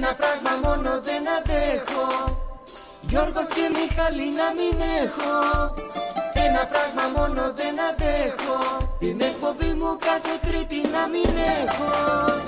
Ένα πράγμα μόνο δεν αντέχω. Γιώργο και Μιχάλη να μην έχω. Ένα πράγμα μόνο δεν αντέχω. Την εκπομπή μου κάθε τρίτη να μην έχω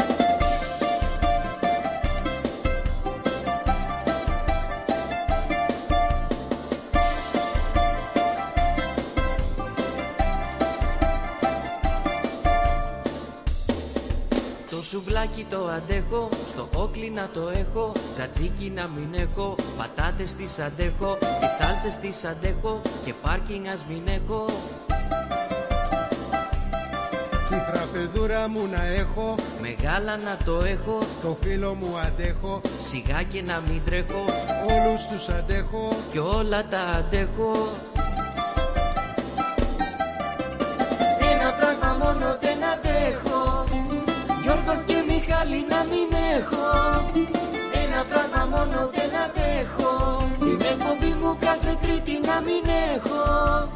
σουβλάκι το αντέχω, στο όκλι να το έχω Τζατζίκι να μην έχω, πατάτες τις αντέχω Και σάλτσες τις αντέχω και πάρκινγκ ας μην έχω. Τη φραπεδούρα μου να έχω Μεγάλα να το έχω, Το φίλο μου αντέχω σιγά και να μην τρέχω Όλους τους αντέχω. Κι όλα τα αντέχω κάθε τρίτη να μην έχω.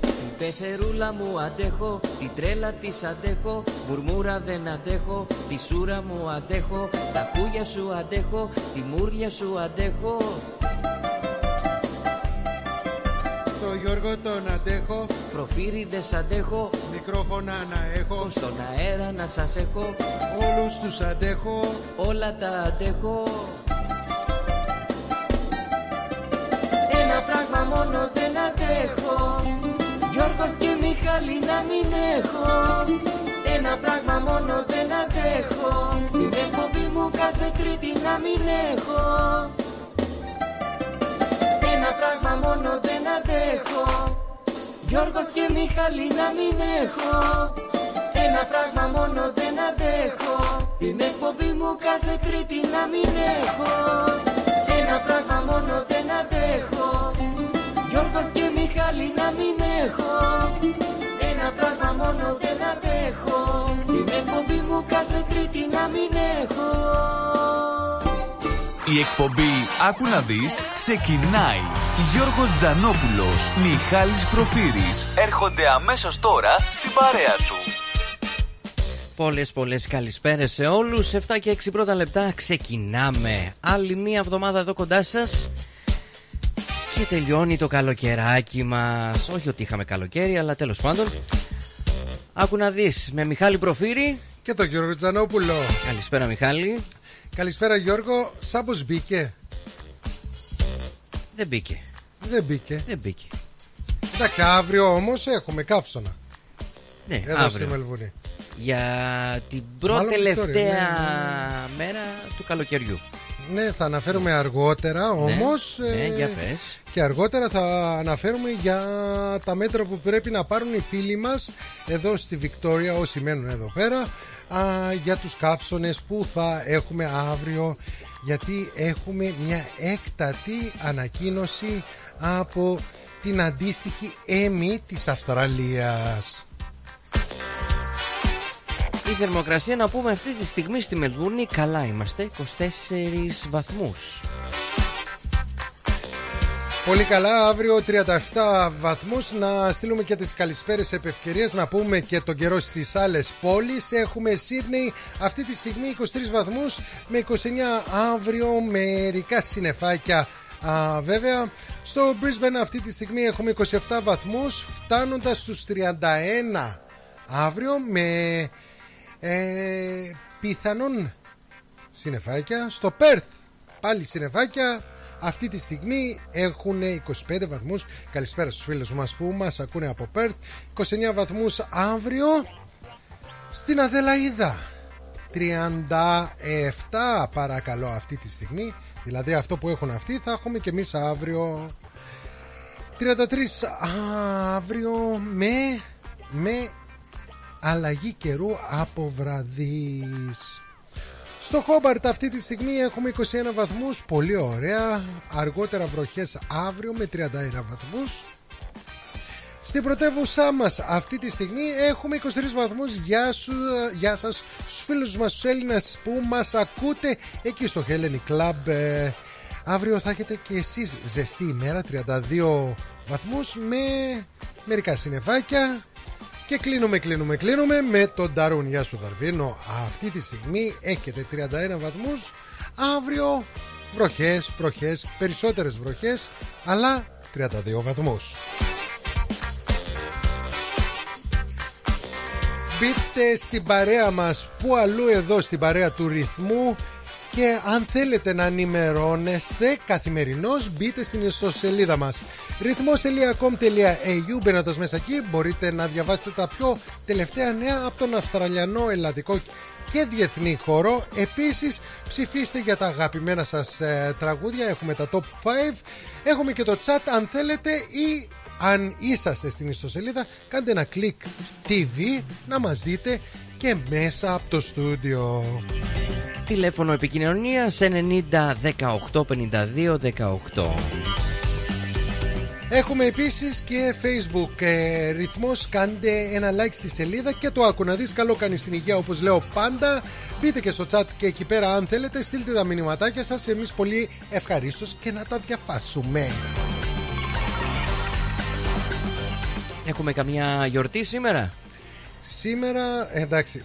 Την πεθερούλα μου αντέχω, την τρέλα της αντέχω Μουρμούρα δεν αντέχω, τη σούρα μου αντέχω Τα χούγια σου αντέχω, τη μούρλια σου αντέχω Γιώργο τον αντέχω. Προφύριδες αντέχω, Μικρόφωνα να έχω. Στον αέρα να σας έχω. Όλους τους αντέχω. Όλα τα αντέχω. Ένα πράγμα μόνο δεν αντέχω. Γιώργο και Μιχάλη να μην έχω. Ένα πράγμα μόνο δεν αντέχω. Την εκπομπή μου κάθε τρίτη να μην έχω. Ένα πράγμα μόνο δεν αντέχω. Γιώργο και Μιχάλη να μην έχω. Ένα πράγμα μόνο δεν αντέχω. Την εκπομπή μου κάθε τρίτη να μην έχω. Ένα πράγμα μόνο δεν αντέχω. Γιώργο και Μιχάλη να μην έχω. Ένα πράγμα μόνο δεν αντέχω. Την εκπομπή μου κάθε τρίτη να μην έχω Η εκπομπή «Άκου να δεις» ξεκινάει. Γιώργος Τζανόπουλος, Μιχάλης Προφύρης. Έρχονται αμέσως τώρα στην παρέα σου. Πολλές πολλές καλησπέρες σε όλους. 7 και 6 πρώτα λεπτά ξεκινάμε. Άλλη μία εβδομάδα εδώ κοντά σας. Και τελειώνει το καλοκαιράκι μας. Όχι ότι είχαμε καλοκαίρι αλλά τέλος πάντων. Άκου να δεις με Μιχάλη Προφύρη. Και το Γιώργο Τζανόπουλο. Καλησπέρα Μιχάλη Καλησπέρα Γιώργο. Σάμπος μπήκε; Δεν μπήκε. Δεν μπήκε. Δεν μπήκε. Εντάξει αύριο όμως έχουμε καύσωνα. Ναι Εδώ στη αύριο Μελβούνι Για την πρώτη Μάλλον τελευταία Βικτόρια, μέρα του καλοκαιριού. Ναι θα αναφέρουμε αργότερα όμως Ναι, ε, για πες. Και αργότερα θα αναφέρουμε για τα μέτρα που πρέπει να πάρουν οι φίλοι μας εδώ στη Βικτόρια όσοι μένουν εδώ πέρα α, για τους καύσονες που θα έχουμε αύριο γιατί έχουμε μια έκτατη ανακοίνωση από την αντίστοιχη έμι της Αυστραλίας. Η θερμοκρασία να πούμε αυτή τη στιγμή στη Μελβούνι καλά είμαστε 24 βαθμούς Πολύ καλά, αύριο 37 βαθμούς. Να στείλουμε και τις καλησπέρες επ' ευκαιρίας. Να πούμε και τον καιρό στις άλλες πόλεις. Έχουμε Σίδνεϊ. Αυτή τη στιγμή 23 βαθμούς Με 29 αύριο. Μερικά συννεφάκια. Α, βέβαια στο Brisbane αυτή τη στιγμή έχουμε 27 βαθμούς φτάνοντας στους 31 αύριο με ε, πιθανόν συννεφάκια. Στο Perth πάλι συννεφάκια αυτή τη στιγμή έχουν 25 βαθμούς. Καλησπέρα στους φίλους μας που μας ακούνε από Perth 29 βαθμούς αύριο στην Αδελαίδα. 37 παρακαλώ αυτή τη στιγμή. Δηλαδή αυτό που έχουν αυτοί θα έχουμε και εμείς αύριο. 33 αύριο με, με αλλαγή καιρού από βραδείς στο Χόμπαρτ αυτή τη στιγμή έχουμε 21 βαθμούς Πολύ ωραία Αργότερα βροχές αύριο με 31 βαθμούς Στην πρωτεύουσά μας αυτή τη στιγμή έχουμε 23 βαθμούς. Γεια, σου, γεια σας στους φίλους μας, του Έλληνες που μας ακούτε εκεί στο Hellenic Club. Ε, αύριο θα έχετε και εσείς ζεστή ημέρα, 32 βαθμούς με μερικά συννεφάκια. Και κλείνουμε, κλείνουμε, κλείνουμε με τον Νταρούν. Γεια σου, Δαρβίνο. Αυτή τη στιγμή έχετε 31 βαθμούς. Αύριο βροχές, βροχές, περισσότερες βροχές, αλλά 32 βαθμούς. Μπείτε στην παρέα μας που αλλού εδώ στην παρέα του ρυθμού και αν θέλετε να ενημερώνεστε καθημερινώς μπείτε στην ιστοσελίδα μας ρυθμός.com.au μπαίνοντας μέσα εκεί μπορείτε να διαβάσετε τα πιο τελευταία νέα από τον Αυστραλιανό, Ελλαδικό και διεθνή χώρο. Επίσης ψηφίστε για τα αγαπημένα σας ε, τραγούδια. Έχουμε τα top 5 έχουμε και το chat. Αν θέλετε ή αν είσαστε στην ιστοσελίδα κάντε ένα κλικ TV να μας δείτε και μέσα από το στούντιο. Τηλέφωνο επικοινωνίας 90 18 52 18. Έχουμε επίσης και facebook. Ε, ρυθμός κάντε ένα like στη σελίδα και το άκου να δεις. Καλό κάνει στην υγεία όπως λέω πάντα. Μπείτε και στο chat και εκεί πέρα αν θέλετε στείλτε τα μηνυματάκια σας. Εμείς πολύ ευχαρίστως και να τα διαφάσουμε. Έχουμε καμιά γιορτή σήμερα; Σήμερα εντάξει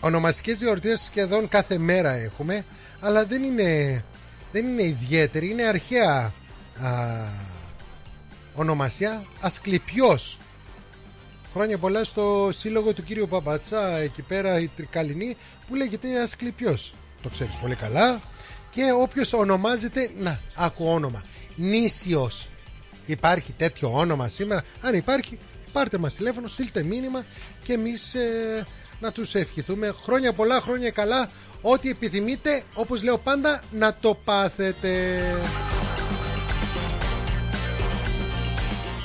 Ονομαστικές γιορτές σχεδόν κάθε μέρα έχουμε Αλλά δεν είναι Δεν είναι ιδιαίτερη Είναι αρχαία α, Ονομασία Ασκληπιός. Χρόνια πολλά στο σύλλογο του κύριου Παπατσά Εκεί πέρα η Τρικαλινή Που λέγεται Ασκληπιός. Το ξέρεις πολύ καλά. Και όποιος ονομάζεται Να άκου όνομα Νήσιος. Υπάρχει τέτοιο όνομα σήμερα. Αν υπάρχει πάρτε μας τηλέφωνο Στείλτε μήνυμα Και εμείς ε, να τους ευχηθούμε. Χρόνια πολλά, χρόνια καλά. Ό,τι επιθυμείτε, όπως λέω πάντα, να το πάθετε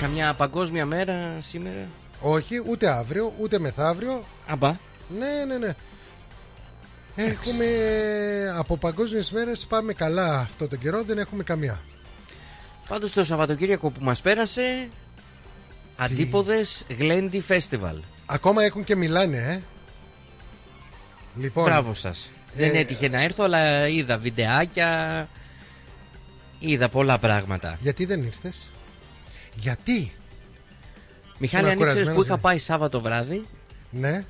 Καμιά παγκόσμια μέρα σήμερα; Όχι, ούτε αύριο, ούτε μεθαύριο Αμπά Ναι, ναι, ναι Έχουμε από παγκόσμιες μέρες πάμε καλά αυτό τον καιρό, δεν έχουμε καμία Πάντως το Σαββατοκύριακο που μας πέρασε Αντίποδες Γλέντι Festival Ακόμα έχουν και μιλάνε, ε Λοιπόν, Μπράβο σας. Δεν ε, έτυχε να έρθω, αλλά είδα βιντεάκια. Είδα πολλά πράγματα. Γιατί δεν ήρθες, Γιατί, Μιχάλη, αν ήξερες που είχα πάει Σάββατο βράδυ. Ναι.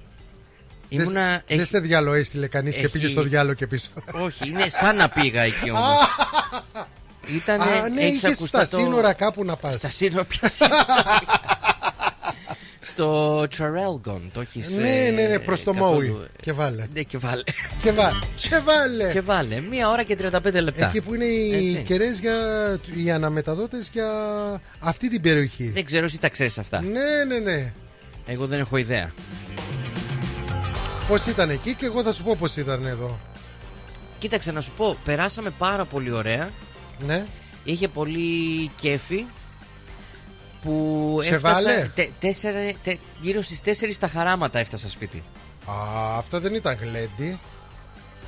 Ήμουνα. Δεν έχει- σε διάλογο έστειλε κανείς και έχει- πήγε στο διάλογο και πίσω. Όχι, είναι σαν να πήγα εκεί όμως. Ήταν Α, ναι, έχεις είχες ακουστεί στα το- σύνορα κάπου να πας. Στα σύνορα, ποια σύνορα. Στο Τσαρέλγκον το έχεις. Ναι, ναι, ναι, προς το Μόουι. Και βάλε. Ναι, και βάλε. Και βάλε. Και βάλε. Και βάλε. Μία ώρα και 35 λεπτά. Εκεί που είναι οι Έτσι. κεραίε για οι αναμεταδότες για αυτή την περιοχή. Δεν ξέρω εσύ τα ξέρεις αυτά. Ναι, ναι, ναι. Εγώ δεν έχω ιδέα. Πώς ήταν εκεί και εγώ θα σου πω πώς ήταν εδώ. Κοίταξε να σου πω, περάσαμε πάρα πολύ ωραία. Ναι. Είχε πολύ κέφι που Σε έφτασα βάλε; τε- τέσσερα, τε- γύρω στις 4 τα χαράματα έφτασα σπίτι. Α, αυτό δεν ήταν γλέντι.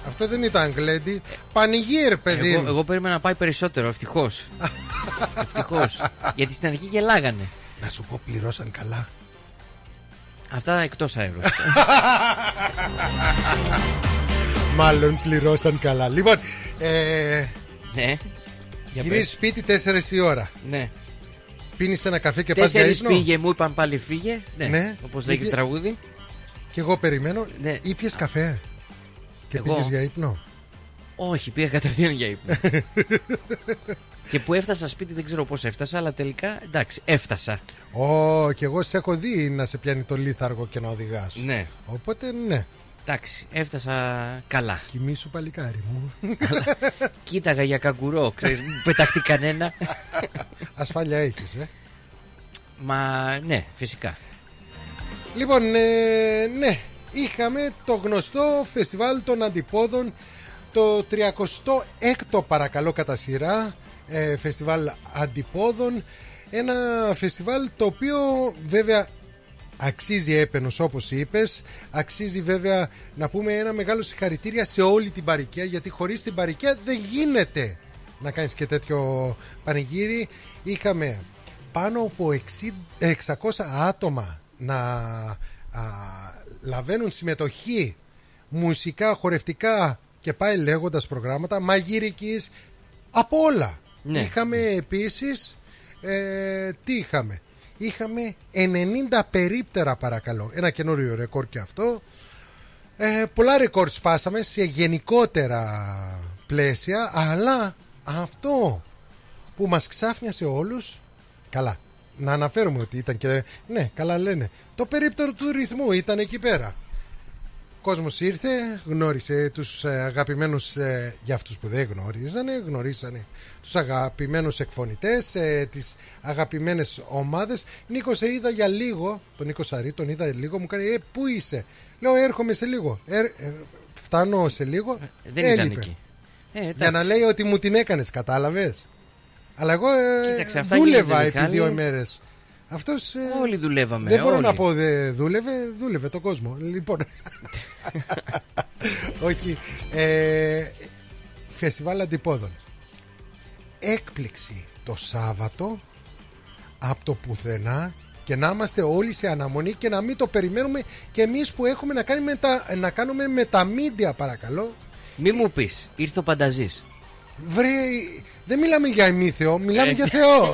Αυτό δεν ήταν γλέντι. Πανηγύρ, παιδί. Εγώ, μου. εγώ περίμενα να πάει περισσότερο, ευτυχώς. ευτυχώς. Γιατί στην αρχή γελάγανε. Να σου πω, πληρώσαν καλά. Αυτά εκτός αέρου. Μάλλον πληρώσαν καλά. Λοιπόν, ε, ναι. Για γυρίζει πες. σπίτι 4 η ώρα. Ναι. Πίνεις ένα καφέ και πας για Τέσσερις ύπνο; πήγε, μου είπαν πάλι φύγε. Ναι. Ναι. Όπως λέει και Πήγε- το τραγούδι. Και εγώ περιμένω. Ναι. Ή πιες καφέ. Και Εγώ; πήγες για ύπνο; Όχι, πήγα κατευθείαν για ύπνο. και που έφτασα σπίτι δεν ξέρω πώς έφτασα, αλλά τελικά εντάξει, έφτασα. Ω, και εγώ σε έχω δει να σε πιάνει το λίθαργο και να οδηγάς. Ναι. Οπότε ναι. Εντάξει, έφτασα καλά. Κοιμήσου παλικάρι μου. Κοίταγα για καγκουρό, ξέρεις, μην πεταχτεί κανένα. Ασφάλεια έχεις, ε. Μα ναι, φυσικά. Λοιπόν, ε, ναι, είχαμε το γνωστό φεστιβάλ των αντιπόδων το 36ο παρακαλώ κατά σειρά ε, φεστιβάλ αντιπόδων ένα φεστιβάλ το οποίο βέβαια αξίζει έπαινος όπως είπες αξίζει βέβαια να πούμε ένα μεγάλο συγχαρητήρια σε όλη την παροικία γιατί χωρίς την παροικία δεν γίνεται να κάνεις και τέτοιο πανηγύρι είχαμε πάνω από 60 600 άτομα να α, λαβαίνουν συμμετοχή μουσικά, χορευτικά και πάει λέγοντας προγράμματα μαγειρικής από όλα. Ναι. Είχαμε επίσης ε, τι είχαμε; Είχαμε 90 περίπτερα παρακαλώ. Ένα καινούριο ρεκόρ και αυτό. Ε, πολλά ρεκόρ σπάσαμε σε γενικότερα πλαίσια αλλά αυτό που μας ξάφνιασε όλους καλά να αναφέρουμε ότι ήταν και ναι καλά λένε το περίπτερο του ρυθμού ήταν εκεί πέρα κόσμος ήρθε γνώρισε τους ε, αγαπημένους ε, για αυτούς που δεν γνώριζανε γνωρίσανε τους αγαπημένους εκφωνητές ε, τις αγαπημένες ομάδες Νίκο σε είδα για λίγο τον Νίκο Σαρή τον είδα λίγο μου κάνει ε, πού είσαι; Λέω έρχομαι σε λίγο ε, ε, φτάνω σε λίγο Δεν ήταν έλειπε. εκεί. Ε, εντάξει. Για να λέει ότι μου την έκανες, κατάλαβες; Αλλά εγώ ε, Κοίταξε, αυτά δούλευα γίνονται, επί Μιχάλη. δύο ημέρες. Αυτός. Όλοι δουλεύαμε. δεν μπορώ όλοι. να πω δε δούλευε, δούλευε τον κόσμο. Λοιπόν. Όχι. Ε, φεστιβάλ αντιπόδων. Έκπληξη το Σάββατο από το πουθενά και να είμαστε όλοι σε αναμονή και να μην το περιμένουμε και εμείς που έχουμε να, κάνουμε με τα, να κάνουμε με τα μίντια παρακαλώ Μη μου πεις, ήρθε ο Πανταζής. Βρε, δεν μιλάμε για ημίθεο, μιλάμε Ε. για Θεό.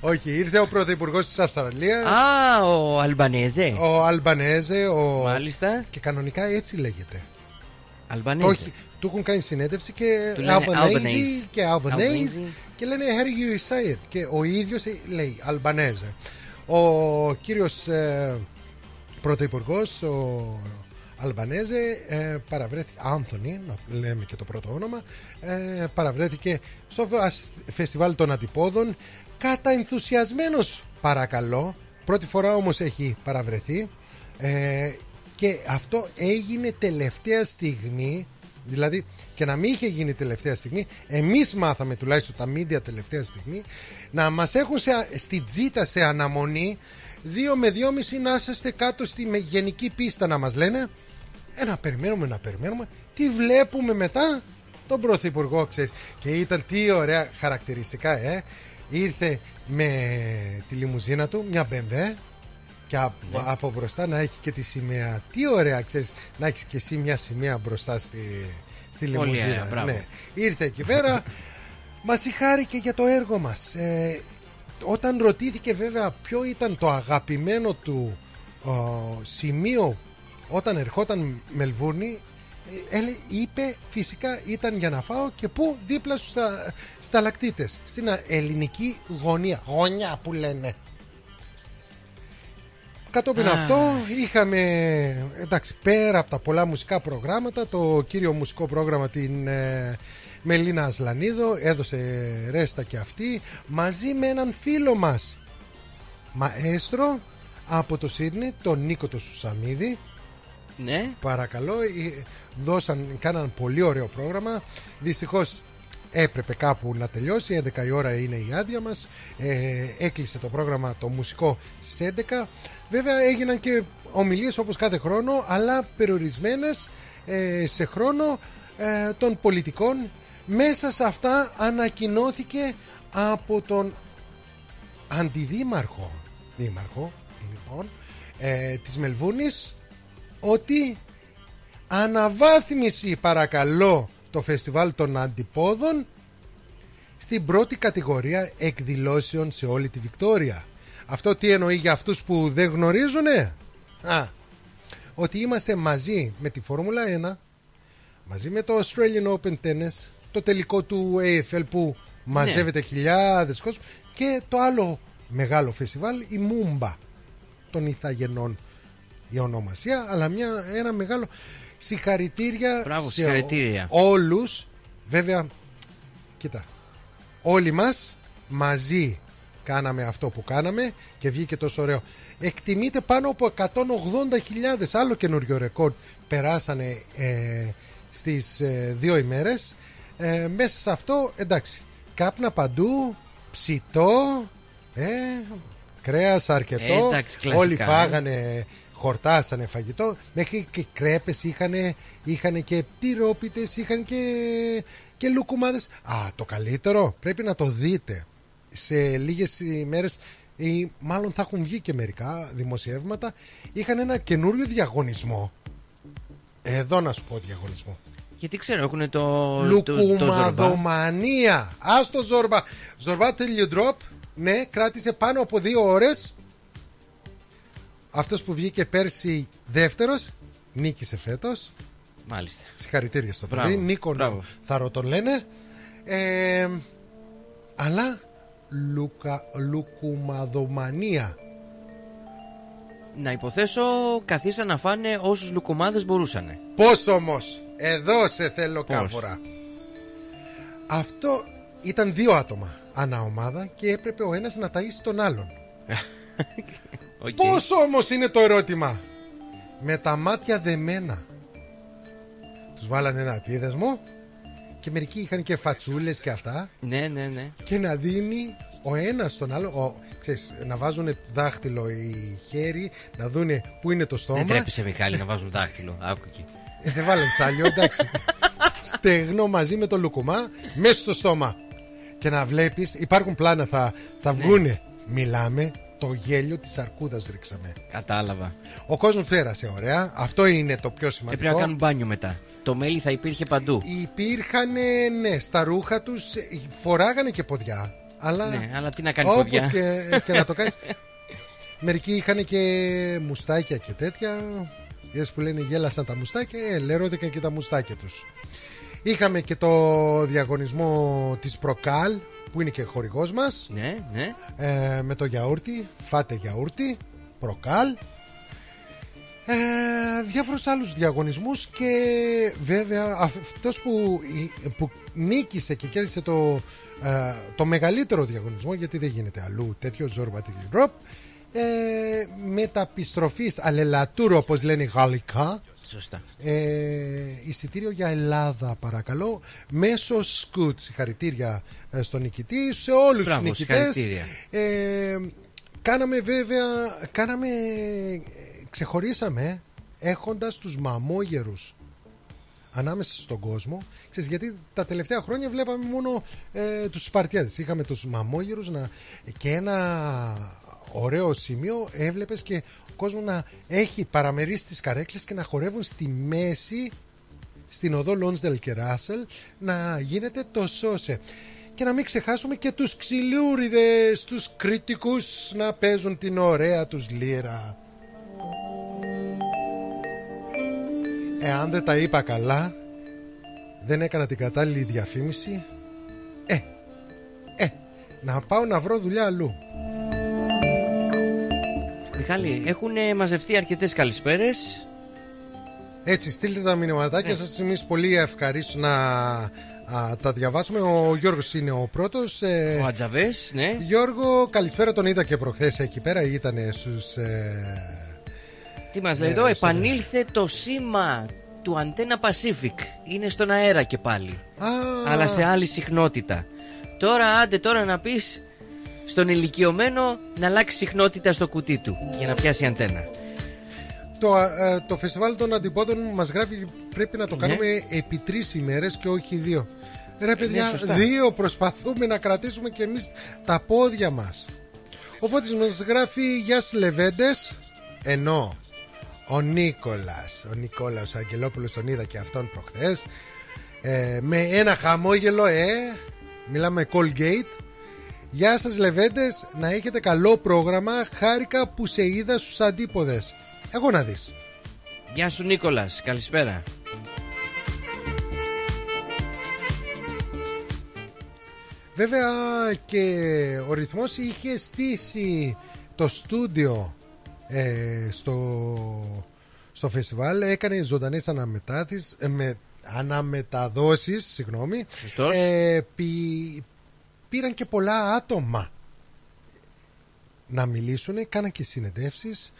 Όχι, ήρθε ο πρωθυπουργός της Αυστραλίας, Α, ο Αλμπανέζε. ο Αλμπανέζε, ο... Μάλιστα. και κανονικά έτσι λέγεται. Αλμπανέζε. Όχι, του έχουν κάνει συνέντευξη και Του λένε Albanese Albanese. και Albanese Albanese. και λένε how do you say it; Και ο ίδιος λέει Αλμπανέζε. Ο κύριος ε, πρωθυπουργός, ο Αλμπανέζε ε, παραβρέθηκε, Άνθονη, να λέμε και το πρώτο όνομα, ε, παραβρέθηκε στο φασ- φεστιβάλ των αντιπόδων. Κατά ενθουσιασμένος παρακαλώ, πρώτη φορά όμως έχει παραβρεθεί ε, και αυτό έγινε τελευταία στιγμή Δηλαδή και να μην είχε γίνει τελευταία στιγμή Εμείς μάθαμε τουλάχιστον τα μίντια τελευταία στιγμή Να μας έχουν σε, στη τζίτα σε αναμονή Δύο με δυόμιση να είσαστε κάτω στη με- γενική πίστα να μας λένε ε, να περιμένουμε, να περιμένουμε. Τι βλέπουμε μετά, τον Πρωθυπουργό, ξέρεις. Και ήταν τι ωραία χαρακτηριστικά, ε. Ήρθε με τη λιμουζίνα του, μια BMW, και από, Ναι. από μπροστά να έχει και τη σημαία. Τι ωραία, ξέρεις, να έχεις και εσύ μια σημαία μπροστά στη, στη Πολύ λιμουζίνα. ωραία, μπράβο. ναι. Ήρθε εκεί πέρα, μας συγχάρηκε για το έργο μας. Ε, όταν ρωτήθηκε βέβαια ποιο ήταν το αγαπημένο του ο, σημείο όταν ερχόταν Μελβούρνη ε, έλε- είπε φυσικά ήταν για να φάω και πού δίπλα στους στα, σταλακτήτες στην α, ελληνική γωνία. Γωνιά που λένε. Κατόπιν Α. αυτό είχαμε εντάξει πέρα από τα πολλά μουσικά προγράμματα το κύριο μουσικό πρόγραμμα την ε, Μελίνα Ασλανίδο έδωσε ρέστα και αυτή μαζί με έναν φίλο μας μαέστρο από το Σίδνη τον Νίκο το Σουσαμίδη Ναι. παρακαλώ ε, δώσαν, κάναν πολύ ωραίο πρόγραμμα. Δυστυχώς έπρεπε κάπου να τελειώσει. 11 η ώρα είναι η άδεια μας. Ε, έκλεισε το πρόγραμμα το μουσικό στις 11 βέβαια έγιναν και ομιλίες όπως κάθε χρόνο αλλά περιορισμένες ε, σε χρόνο ε, των πολιτικών. Μέσα σε αυτά ανακοινώθηκε από τον αντιδήμαρχο δήμαρχο λοιπόν ε, της Μελβούνης ότι αναβάθμιση παρακαλώ το φεστιβάλ των αντιπόδων στην πρώτη κατηγορία εκδηλώσεων σε όλη τη Βικτόρια. Αυτό τι εννοεί για αυτούς που δεν γνωρίζουνε; Α, ότι είμαστε μαζί με τη Φόρμουλα 1, μαζί με το Australian Open Tennis, το τελικό του AFL που μαζεύεται χιλιάδες κόσμος και το άλλο μεγάλο φεστιβάλ, η Μούμπα των Ιθαγενών η ονομασία, αλλά μια, ένα μεγάλο συγχαρητήρια Μπράβο, σε συγχαρητήρια. ό- όλους. Βέβαια, κοίτα, όλοι μας μαζί κάναμε αυτό που κάναμε και βγήκε τόσο ωραίο. Εκτιμείται πάνω από 180.000 άλλο καινούριο ρεκόρ περάσανε ε, στις ε, δύο ημέρες. Ε, μέσα σε αυτό, εντάξει, κάπνα παντού, ψητό, ε, κρέας αρκετό, Ε, εντάξει, κλασικά, όλοι ε. φάγανε, χορτάσανε φαγητό, μέχρι και κρέπες είχαν, είχαν και τυρόπιτες, είχαν και, και λουκουμάδες. Α, το καλύτερο πρέπει να το δείτε. σε λίγες ημέρες ή μάλλον θα έχουν βγει και μερικά δημοσιεύματα είχαν ένα καινούριο διαγωνισμό εδώ να σου πω διαγωνισμό Γιατί ξέρω, έχουν το. το- το Ζορμπά; Λουκουμαδομανία Άστο Ζορμπά Ζορμπά τελειοδρόπ Ναι κράτησε πάνω από δύο ώρες Αυτός που βγήκε πέρσι δεύτερος Νίκησε φέτος Μάλιστα. Συγχαρητήρια στο Μπράβο, παιδί. Νίκο μπράβο. Θαρό τον λένε. Ε, αλλά λουκα, λουκουμαδομανία. Να υποθέσω, καθίσαν να φάνε όσους λουκουμάδες μπορούσαν. Πώς όμως, εδώ σε θέλω Πώς; κάβουρα. Αυτό ήταν δύο άτομα ανά ομάδα και έπρεπε ο ένας να ταΐσει τον άλλον. Οκ. Πώς όμως είναι το ερώτημα; Με τα μάτια δεμένα. Τους βάλανε ένα επίδεσμο και μερικοί είχαν και φατσούλες και αυτά. Ναι, ναι, ναι. και να δίνει ο ένας στον άλλο. Ο, ξέρεις, να βάζουν δάχτυλο ή χέρι, να δούνε πού είναι το στόμα. Δεν τρέπησε Μιχάλη να βάζουν δάχτυλο. Άκου εκεί. Ε, δεν βάλανε σάλιο, εντάξει. Στεγνό μαζί με το λουκουμά μέσα στο στόμα. Και να βλέπεις, υπάρχουν πλάνα, θα, θα Ναι. βγούνε. Μιλάμε, το γέλιο της αρκούδας ρίξαμε. Κατάλαβα. Ο κόσμος πέρασε ωραία. Αυτό είναι το πιο σημαντικό. Έπρεπε να κάνουν μπάνιο μετά. Το μέλι θα υπήρχε παντού. Υπήρχαν, ναι, στα ρούχα τους φοράγανε και ποδιά. Αλλά Ναι, αλλά τι να κάνει Όπως ποδιά. και, και να το κάνεις Μερικοί είχαν και μουστάκια και τέτοια Είδες που λένε γέλασαν τα μουστάκια ε, Λερώθηκαν και τα μουστάκια τους Είχαμε και το διαγωνισμό της Προκάλ Που είναι και χορηγός μας Ναι, ναι. ε, Με το γιαούρτι Φάτε γιαούρτι Προκάλ ε, διάφορους άλλους διαγωνισμούς και βέβαια αυτός που, που νίκησε και κέρδισε το, ε, το μεγαλύτερο διαγωνισμό γιατί δεν γίνεται αλλού τέτοιο Ζόρμπα Τιλιρόπ ε, μεταπιστροφής αλελατούρ όπως λένε γαλλικά Σωστά. ε, εισιτήριο για Ελλάδα παρακαλώ μέσω σκουτς συγχαρητήρια ε, στον νικητή σε όλους τους Μπράβο, νικητές συγχαρητήρια. ε, κάναμε βέβαια κάναμε ε, ξεχωρίσαμε έχοντας τους μαμόγερους ανάμεσα στον κόσμο Ξέρεις, γιατί τα τελευταία χρόνια βλέπαμε μόνο ε, τους Σπαρτιάδες είχαμε τους μαμόγερους να, και ένα ωραίο σημείο έβλεπες και ο κόσμος να έχει παραμερίσει τις καρέκλες και να χορεύουν στη μέση στην οδό Λόνσδελ και Ράσελ να γίνεται το σώσε. Και να μην ξεχάσουμε και τους ξυλούριδες τους κριτικούς να παίζουν την ωραία τους λύρα Εάν δεν τα είπα καλά Δεν έκανα την κατάλληλη διαφήμιση Ε, ε, να πάω να βρω δουλειά αλλού Μιχάλη, έχουν μαζευτεί αρκετές καλησπέρες. Έτσι, στείλτε τα μηνυματάκια σας Εμείς πολύ ευχαρίστως να α, τα διαβάσουμε Ο Γιώργος είναι ο πρώτος ε, Ο Ατζαβές, ναι. Γιώργο, καλησπέρα τον είδα και προχθές εκεί πέρα Ήταν στους... Ε, Τι μας λέει εδώ, επανήλθε το σήμα του Antenna Pacific. Είναι στον αέρα και πάλι. α, Αλλά σε άλλη συχνότητα. Τώρα, άντε τώρα να πεις στον ηλικιωμένο να αλλάξει συχνότητα στο κουτί του για να πιάσει αντένα. Το, ε, το φεστιβάλ των αντιπόδων μας γράφει πρέπει να το Ναι. κάνουμε επί τρεις ημέρες και όχι δύο. Ρε παιδιά, ναι, σωστά. δύο προσπαθούμε να κρατήσουμε και εμείς τα πόδια μας. Ο Φώτης μας γράφει Γεια σας Λεβέντες Ενώ ο Νίκολας Ο Νικόλαος Αγγελόπουλος τον είδα και αυτόν προχθές ε, Με ένα χαμόγελο ε, Μιλάμε Colgate Γεια σας Λεβέντες. Να έχετε καλό πρόγραμμα. Χάρηκα που σε είδα στους αντίποδες. Εγώ να δεις. Γεια σου Νίκολας, καλησπέρα. Βέβαια και ο ρυθμός είχε στήσει το στούντιο ε, στο, στο φεστιβάλ. Έκανε ζωντανές αναμετάδεις, ε, με, αναμεταδόσεις συγγνώμη, Σωστός. ε, πη- πήραν και πολλά άτομα. Να μιλήσουν κάναν και συνεντεύσεις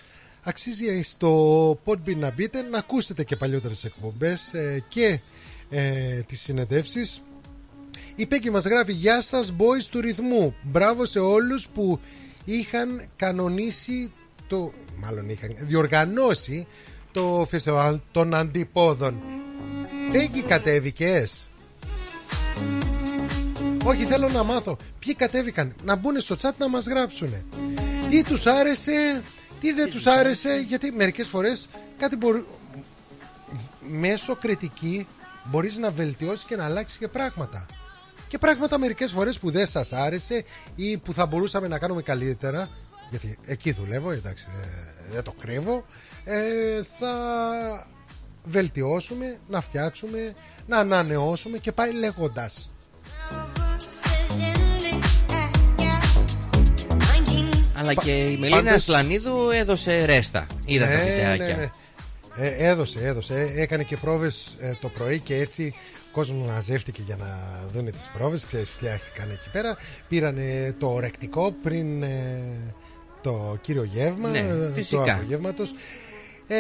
αξίζει στο Podbean να μπείτε να ακούσετε και παλιότερες εκπομπές ε, και ε, τις συνεντεύσεις η Πέκη μας γράφει Γεια σας boys του ρυθμού. Μπράβο σε όλους που είχαν κανονίσει το Μάλλον είχαν διοργανώσει Το φεστιβάλ των αντιπόδων Πέκη κατέβηκες Όχι, θέλω να μάθω. Ποιοι κατέβηκαν να μπουν στο chat να μας γράψουν. Τι τους άρεσε, τι δεν τους άρεσε, γιατί μερικές φορές κάτι μπορεί... Μέσω κριτική μπορείς να βελτιώσεις και να αλλάξεις και πράγματα. Και πράγματα μερικές φορές που δεν σας άρεσε ή που θα μπορούσαμε να κάνουμε καλύτερα, γιατί εκεί δουλεύω, εντάξει, ε, δεν το κρύβω, ε, θα βελτιώσουμε, να φτιάξουμε, να ανανεώσουμε και πάει λέγοντας. Αλλά και η Μελίνα πάντως- Ασλανίδου έδωσε ρέστα. Είδα τα Ναι, βιντεάκια. ναι, ναι. Ε, έδωσε, έδωσε. Ε, Έκανε και πρόβες ε, το πρωί και έτσι ο κόσμος μαζεύτηκε για να δουν τις πρόβες. Ξέρεις, φτιάχτηκαν εκεί πέρα. Πήρανε το ρεκτικό πριν ε, το κύριο γεύμα Ναι, ε, του φυσικά. απογεύματος. Ε,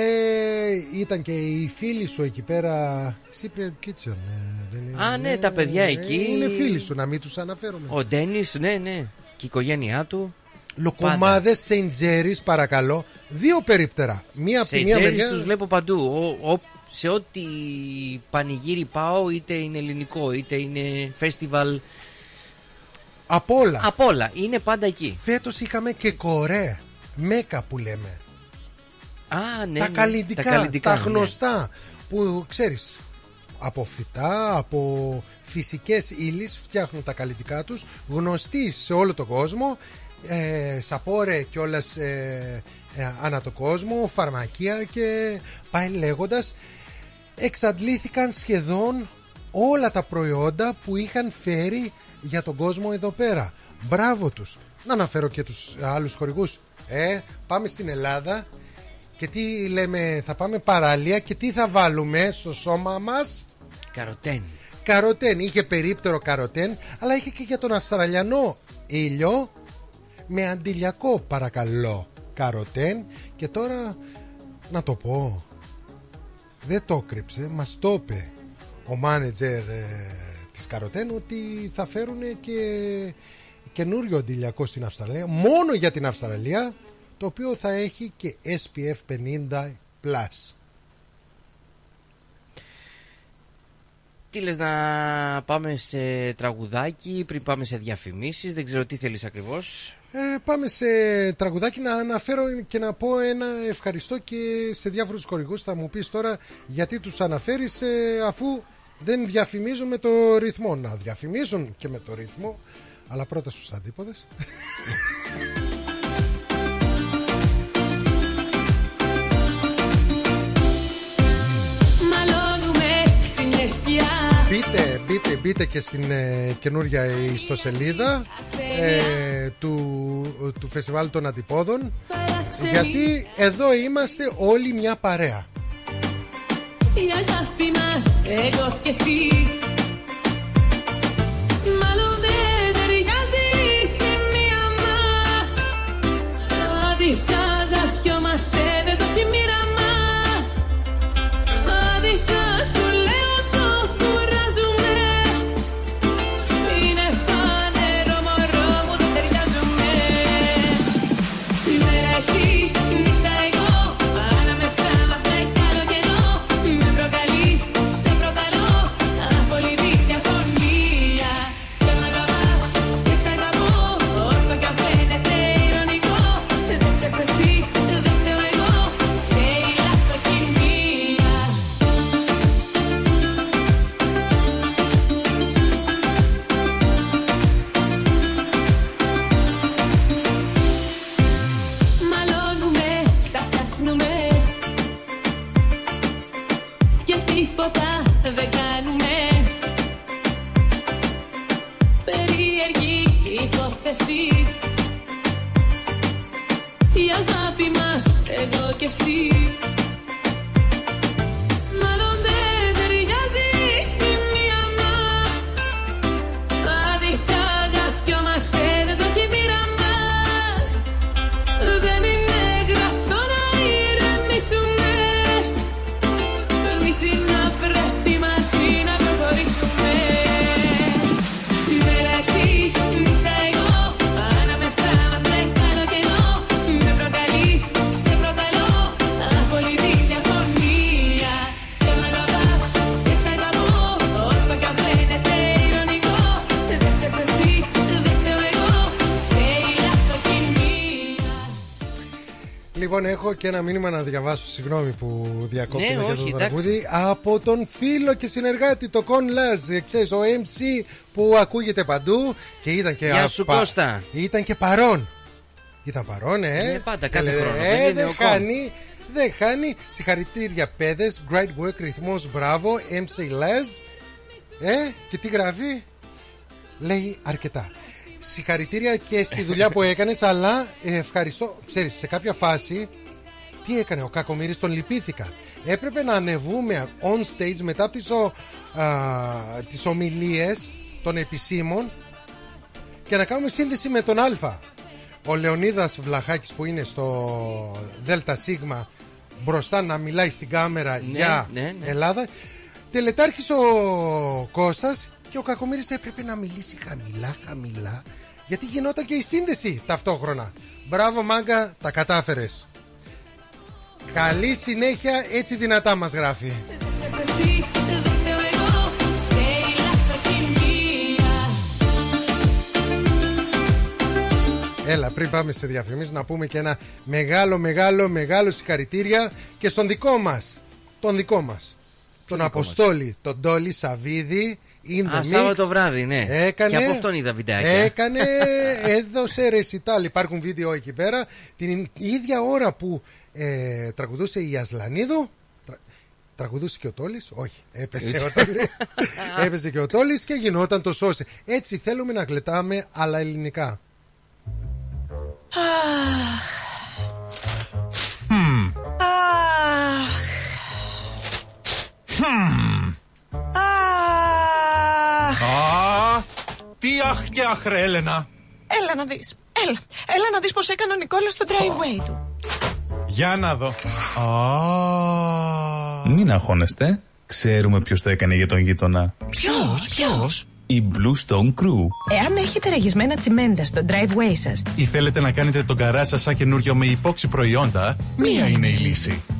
ήταν και οι φίλοι σου εκεί πέρα Cyprian Kitchen ε, δεν είναι, Α, ναι, τα παιδιά εκεί. Είναι φίλοι σου να μην τους αναφέρουμε Ο Ντένις, ναι, ναι. Και η οικογένειά του. Λοκομάδες Σεντ Τζέρις παρακαλώ Δύο περίπτερα Μία από Σε τη μία τζέρις μεριά τους βλέπω παντού. Ο, ο- σε ό,τι πανηγύρι πάω, είτε είναι ελληνικό, είτε είναι festival. Από όλα Απ' όλα. Είναι πάντα εκεί. Φέτος είχαμε και Κορέα Μέκα που λέμε Α, ναι. τα, ναι, καλλιτικά, τα, καλλιτικά, ναι. γνωστά Που ξέρεις Από φυτά, από φυσικές ύλες Φτιάχνουν τα καλλιτικά τους Γνωστοί σε όλο τον κόσμο ε, Σαπόρε κιόλας ε, ε, Ανά τον κόσμο Φαρμακεία και πάει λέγοντας Εξαντλήθηκαν σχεδόν όλα τα προϊόντα που είχαν φέρει για τον κόσμο εδώ πέρα. Μπράβο τους. Να αναφέρω και τους άλλους χορηγούς. Ε, πάμε στην Ελλάδα και τι λέμε, θα πάμε παραλία και τι θα βάλουμε στο σώμα μας; Καροτέν. Καροτέν. Είχε περίπτερο καροτέν, αλλά είχε και για τον Αυστραλιανό ήλιο με αντιλιακό παρακαλώ καροτέν. Και τώρα να το πω. Δεν το κρύψε, μας το είπε ο μάνετζερ ε, της Καροτέν ότι θα φέρουν και καινούριο αντιλιακό στην Αυστραλία μόνο για την Αυστραλία το οποίο θα έχει και SPF 50 plus. Τι λες να πάμε σε τραγουδάκι πριν πάμε σε διαφημίσεις Δεν ξέρω τι θέλεις ακριβώς Ε, πάμε σε τραγουδάκι να αναφέρω και να πω ένα ευχαριστώ και σε διάφορους χορηγούς. Θα μου πεις τώρα γιατί τους αναφέρεις ε, αφού δεν διαφημίζουν με το ρυθμό. Να διαφημίζουν και με το ρυθμό αλλά πρώτα στους αντίποδες Μπείτε, μπείτε, μπείτε και στην ε, καινούρια ιστοσελίδα ε, του, του φεστιβάλ των αντιπόδων Παράξενη γιατί εδώ είμαστε όλοι μια παρέα. Η αγάπη μας εγώ και εσύ. Μάλλον δεν ταιριάζει η χημεία μας. Άδειχα αγαπιόμαστε δεν εγώ Λοιπόν, έχω και ένα μήνυμα να διαβάσω. Συγγνώμη που διακόπτω Ναι, για όχι, το εντάξει. τραγούδι. Από τον φίλο και συνεργάτη, το Κον Λάζ. Ξέρεις, ο MC που ακούγεται παντού και ήταν και. Γεια α, σου, πα- Κώστα. Ήταν και παρόν. Ήταν παρόν, ε. Είναι πάντα, κάθε Ε, χρόνο. Ε, Δεν είναι δεν ο Κον. χάνει. Δεν χάνει. Συγχαρητήρια, παιδες. Great work, ρυθμός, μπράβο. MC Laz. Ε, και τι γράφει; Λέει αρκετά. Συγχαρητήρια και στη δουλειά που έκανες, αλλά ε, ευχαριστώ. Ξέρεις, σε κάποια φάση, τι έκανε ο Κακομοίρης, τον λυπήθηκα. Έπρεπε να ανεβούμε on stage μετά από τις, ο, α, τις ομιλίες των επισήμων και να κάνουμε σύνδεση με τον Α. Ο Λεωνίδας Βλαχάκης που είναι στο ΔΣ μπροστά να μιλάει στην κάμερα για ναι, ναι. Ελλάδα. Τελετάρχησε ο Κώστας και ο Κακομοίρης έπρεπε να μιλήσει χαμηλά χαμηλά γιατί γινόταν και η σύνδεση ταυτόχρονα. Μπράβο μάγκα, τα κατάφερες. Καλή συνέχεια, έτσι δυνατά μας γράφει. Es así, δεν φταίω εγώ, φταίει η λαθοσημεία. Έλα, πριν πάμε σε διαφημίσεις να πούμε και ένα μεγάλο, μεγάλο, μεγάλο συγχαρητήρια και στον δικό μας. Τον δικό μας. Τον Αποστόλη, τον Ντόλι Σαβίδη. In the Α, mix. Σάββατο βράδυ, ναι. Έκανε, Και από αυτόν είδα βιντεάκια. Έκανε, έδωσε ρεσιτάλ. Υπάρχουν βίντεο εκεί πέρα. Την ίδια ώρα που ε, τραγουδούσε η Ασλανίδου. τρα- Τραγουδούσε και ο Τόλης Όχι, έπεσε ο Τόλης έπεσε και ο Τόλης και γινόταν το σώσε. Έτσι θέλουμε να γλετάμε, αλλά ελληνικά. Α, τι αχ και αχ ρε Έλενα. Έλα να δεις. Έλα. Έλα να δεις πως έκανε ο Νικόλας στο driveway του. Για να δω. Α, Μην αγχώνεστε. Ξέρουμε ποιος το έκανε για τον γείτονα. Ποιος, ποιος; Η Blue Stone Crew. Εάν έχετε ραγισμένα τσιμέντα στο driveway σας, ή θέλετε να κάνετε τον καρά σας σαν καινούριο με υπόξη προϊόντα, μία είναι η λύση.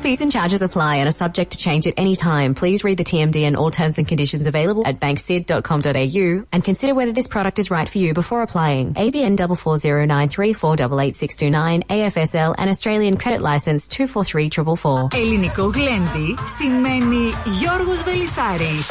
Fees and charges apply and are subject to change at any time. Please read the TMD and all terms and conditions available at banksid.com.au and consider whether this product is right for you before applying. ABN 44093488629 AFSL and Australian Credit License 243444. Ελληνικό γλέντι σημαίνει Γιώργος Βελισάρης.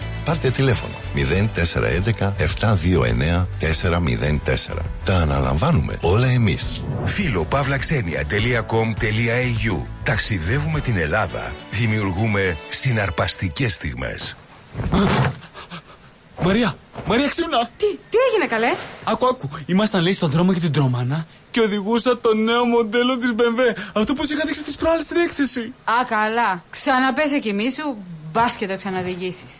Πάρτε τηλέφωνο 0411 729 404. Τα αναλαμβάνουμε όλα εμείς. Φίλο παύλαξενια.com.au Ταξιδεύουμε την Ελλάδα. Δημιουργούμε συναρπαστικές στιγμές. Μαρία, Μαρία ξύπνα! Τι, τι έγινε καλέ; Άκου, άκου. Ήμασταν λέει στον δρόμο για την Τρομάνα και οδηγούσα το νέο μοντέλο της BMW. Αυτό που σου είχα δείξει τις προάλλες στην έκθεση. Α, καλά. Ξαναπέσε κι μη σου, μπας και το ξαναδηγήσεις.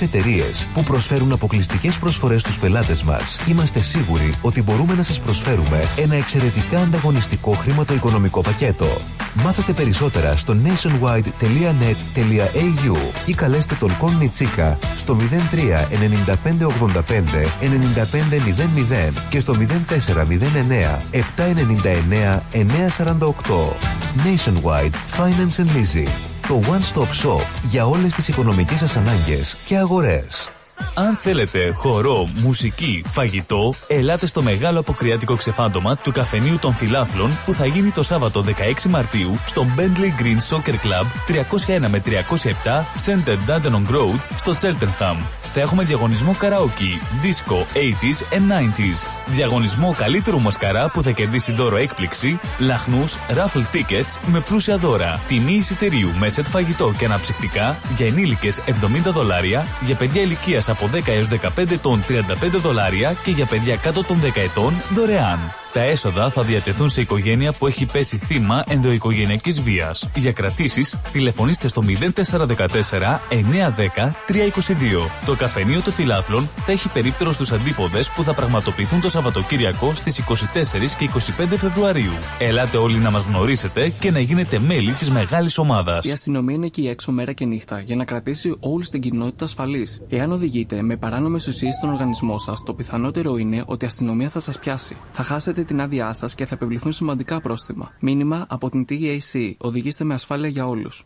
εταιρείες που προσφέρουν αποκλειστικές προσφορές στους πελάτες μας, είμαστε σίγουροι ότι μπορούμε να σας προσφέρουμε ένα εξαιρετικά ανταγωνιστικό χρηματοοικονομικό πακέτο. Μάθετε περισσότερα στο nationwide.net.au ή καλέστε τον Κον Τσίκα στο 03 95 85 95 00 και στο 0409 799 948. Nationwide Finance and Leasing. Το one-stop shop για όλες τις οικονομικές σας ανάγκες και αγορές. Αν θέλετε χορό, μουσική, φαγητό, ελάτε στο μεγάλο αποκριάτικο ξεφάντωμα του καφενείου των φιλάθλων που θα γίνει το Σάββατο 16 Μαρτίου στο Bentley Green Soccer Club 301 με 307 Center Dandenong Road στο Cheltenham. Θα έχουμε διαγωνισμό καραόκι, disco, 80s and 90s. Διαγωνισμό καλύτερου μασκαρά που θα κερδίσει δώρο έκπληξη, λαχνούς, raffle tickets με πλούσια δώρα. Τιμή εισιτηρίου με σετ φαγητό και αναψυκτικά για ενήλικες 70 δολάρια, για παιδιά ηλικίας από 10 έως 15 ετών 35 δολάρια και για παιδιά κάτω των 10 ετών δωρεάν. Τα έσοδα θα διατεθούν σε οικογένεια που έχει πέσει θύμα ενδοοικογενειακής βίας. Για κρατήσεις, τηλεφωνήστε στο 0414 910 322. Το καφενείο των φιλάθλων θα έχει περίπτερο στους αντίποδες που θα πραγματοποιηθούν το Σαββατοκύριακο στις 24 και 25 Φεβρουαρίου. Ελάτε όλοι να μας γνωρίσετε και να γίνετε μέλη της μεγάλης ομάδας. Η αστυνομία είναι εκεί έξω μέρα και νύχτα για να κρατήσει όλη την κοινότητα ασφαλής. Εάν οδηγείτε με παράνομες ουσίες στον οργανισμό σας, το πιθανότερο είναι ότι η αστυνομία θα σας πιάσει. Θα χάσετε την άδειά σας και θα επιβληθούν σημαντικά πρόστιμα. Μήνυμα από την TAC. Οδηγήστε με ασφάλεια για όλους.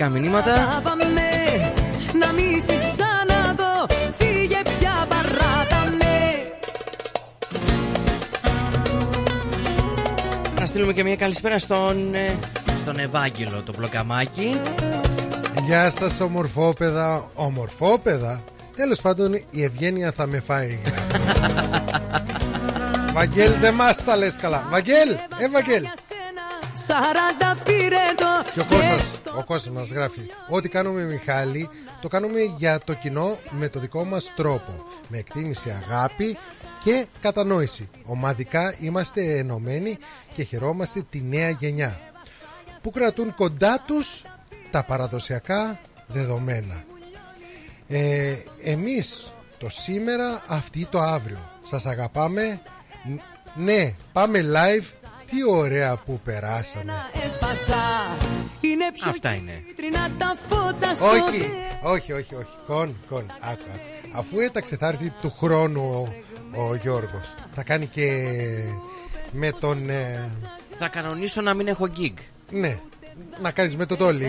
Τα διαφημιστικά μηνύματα. Τα πάμε, να μη σε ξαναδώ, φύγε πια παράτα με Να στείλουμε και μια καλησπέρα στον, ε, στον Ευάγγελο, το μπλοκαμάκι. Γεια σας ομορφόπεδα Ομορφόπεδα Τέλος πάντων η ευγένεια θα με φάει. Βαγγέλ δεν μας τα λες καλά. Βαγγέλ, ε Βαγγέλ. Σαράντα πήρε το Και ο Κώστας, ο Κώστας μας γράφει Ό,τι κάνουμε Μιχάλη Το κάνουμε για το κοινό με το δικό μας τρόπο. Με εκτίμηση αγάπη και κατανόηση. Ομαδικά είμαστε ενωμένοι Και χαιρόμαστε τη νέα γενιά Που κρατούν κοντά τους Τα παραδοσιακά δεδομένα. Ε, Εμείς το σήμερα Αυτοί το αύριο. Σας αγαπάμε. Ν- Ναι πάμε live Τι ωραία που περάσαμε έσπασα Είναι πιο Αυτά είναι. κίτρινα τα φώτα στο Όχι, όχι, όχι, όχι. Κον, κον. Άκου, άκου. Αφού έταξε θα έρθει του χρόνου ο, ο Γιώργος. Θα κάνει και με τον... ε, Θα κανονίσω να μην έχω gig. ναι, να κάνεις με τον Τόλι.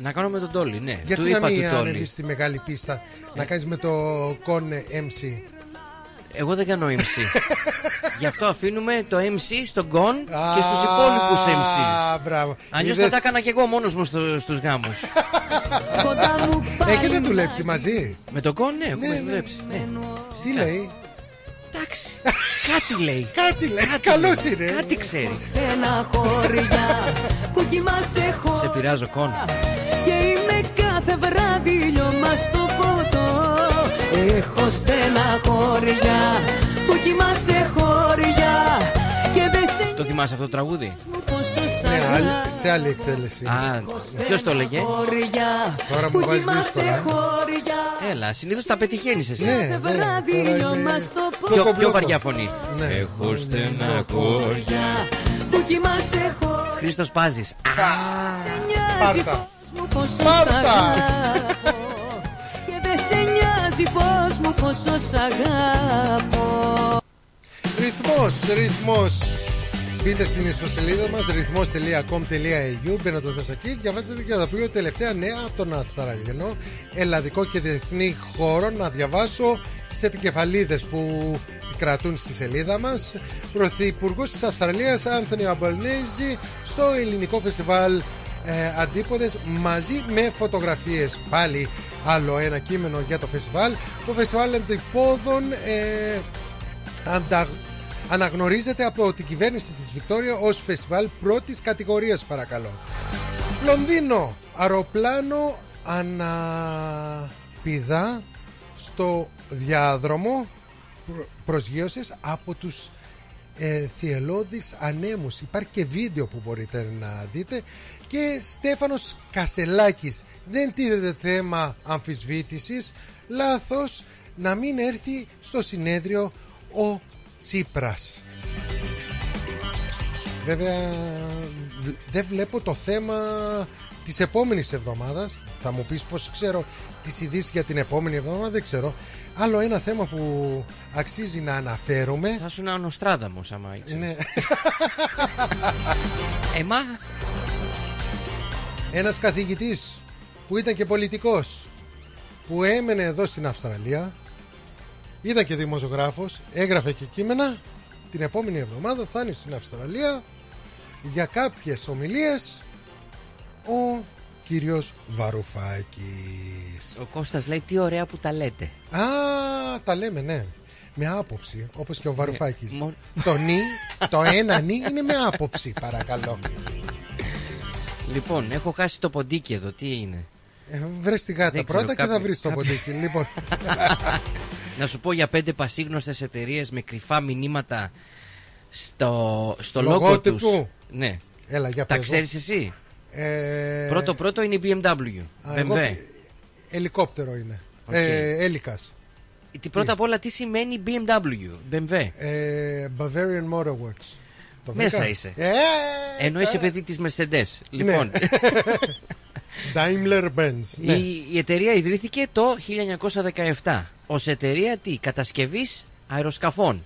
Να κάνω με τον Τόλι, ναι. Γιατί του να είπα μην του Τόλι. ανέβεις στη μεγάλη πίστα να κάνεις με το Con MC. Εγώ δεν κάνω MC. Γι' αυτό αφήνουμε το MC στον Γκον και στους υπόλοιπους MCs. Α, μπράβο. Αλλιώς Είδες- θα τα έκανα και εγώ μόνος μου στο, στους γάμους. κοντά μου Έχετε δουλέψει μαζί; Με τον Γκον, ναι, έχουμε Ναι, ναι. δουλέψει. Ναι. Τι λέει; Εντάξει. Κάτι λέει. Κάτι λέει. Καλός είναι. Κάτι ξέρει. Στένα χωριά που κοιμάσαι χω Σε πειράζω, Κον. Και είμαι κάθε βράδυ λιώμα στο ποτό Έχω στένα χωριά που κοιμάσαι χωριά Και δεν σε Το θυμάσαι αυτό το τραγούδι; πόσο σ' Ναι, άλλη- αγαπώ σε άλλη εκτέλεση. Α, ποιος το έλεγε; Χωριά Τώρα που μου βάζεις κοιμάσαι δύσκολα. χωριά Έλα, συνήθως τα πετυχαίνεις εσύ. Ναι, Κάθε ναι, βράδυ τώρα λιώμα είμαι- στο ποτό Πιο, πιο Μπλόκο. βαριά φωνή. Ναι. Έχω στεναχώρια. που κοιμάσαι χωριά Χρήστος Πάζης. νοιάζει Πάρτα. πώς μου πόσο σ' Πάρτα. Αγαπώ Και δεν σε νοιάζει πως μου πόσο σ' αγαπώ. Ρυθμός, ρυθμός. Μπείτε στην ιστοσελίδα μας ρυθμός.com.au Μπαίνοντας μέσα εκεί διαβάζετε και θα πει τελευταία νέα από τον Αυστραλιανό ελλαδικό και διεθνή χώρο να διαβάσω τις επικεφαλίδες που κρατούν στη σελίδα μας. Πρωθυπουργός της Αυστραλίας Άνθονι Αμπαλνέζη στο ελληνικό φεστιβάλ ε, Αντίποδες μαζί με φωτογραφίες. Πάλι άλλο ένα κείμενο για το φεστιβάλ. Το φεστιβάλ Αντιπόδων ε, αντα... αναγνωρίζεται από την κυβέρνηση της Βικτόρια ως φεστιβάλ πρώτης κατηγορίας παρακαλώ. Λονδίνο αεροπλάνο αναπηδά στο διάδρομο. Προ- προσγείωσης από τους ε, θυελώδεις ανέμους. Υπάρχει και βίντεο που μπορείτε να δείτε και Στέφανος Κασελάκης δεν τίθεται θέμα αμφισβήτησης λάθος να μην έρθει στο συνέδριο ο Τσίπρας Βέβαια β- δεν βλέπω το θέμα της επόμενης εβδομάδας Θα μου πεις πως ξέρω τις ειδήσεις για την επόμενη εβδομάδα Δεν ξέρω Άλλο ένα θέμα που αξίζει να αναφέρουμε Θα σου ο Νοστράδαμος άμα ήξερες. Ναι. Εμά. Ένας καθηγητής που ήταν και πολιτικός Που έμενε εδώ στην Αυστραλία Ήταν και δημοσιογράφος Έγραφε και κείμενα. Την επόμενη εβδομάδα θα είναι στην Αυστραλία Για κάποιες ομιλίες Ο κύριος Βαρουφάκης. Ο Κώστας λέει τι ωραία που τα λέτε. Α, τα λέμε ναι. Με άποψη, όπως και ο Βαρουφάκης. Ναι, μο- Το νι, το ένα νι είναι με άποψη παρακαλώ Λοιπόν, έχω χάσει το ποντίκι εδώ. Τι είναι; ε, Βρες τη γάτα Δεν ξέρω, πρώτα και θα κάποιο- βρεις το κάποιο- ποντίκι Λοιπόν, Να σου πω για πέντε πασίγνωστες εταιρείες με κρυφά μηνύματα στο, στο λόγο Λογότυπου. τους. Ναι. έλα για Τα πες μου. ξέρεις εσύ; Ε, Πρώτο πρώτο είναι η BMW. α, εγώ- BMW. Ελικόπτερο είναι Οκ. ε, Έλικας Τι πρώτα απ' όλα τι σημαίνει BMW; BMW. ε, Bavarian Motor Works Το Μέσα βρήκα; είσαι. ε, Ενώ είσαι παιδί της Mercedes. Λοιπόν, Daimler Benz ναι. η, η εταιρεία ιδρύθηκε το 1917 ως εταιρεία τι, κατασκευής αεροσκαφών.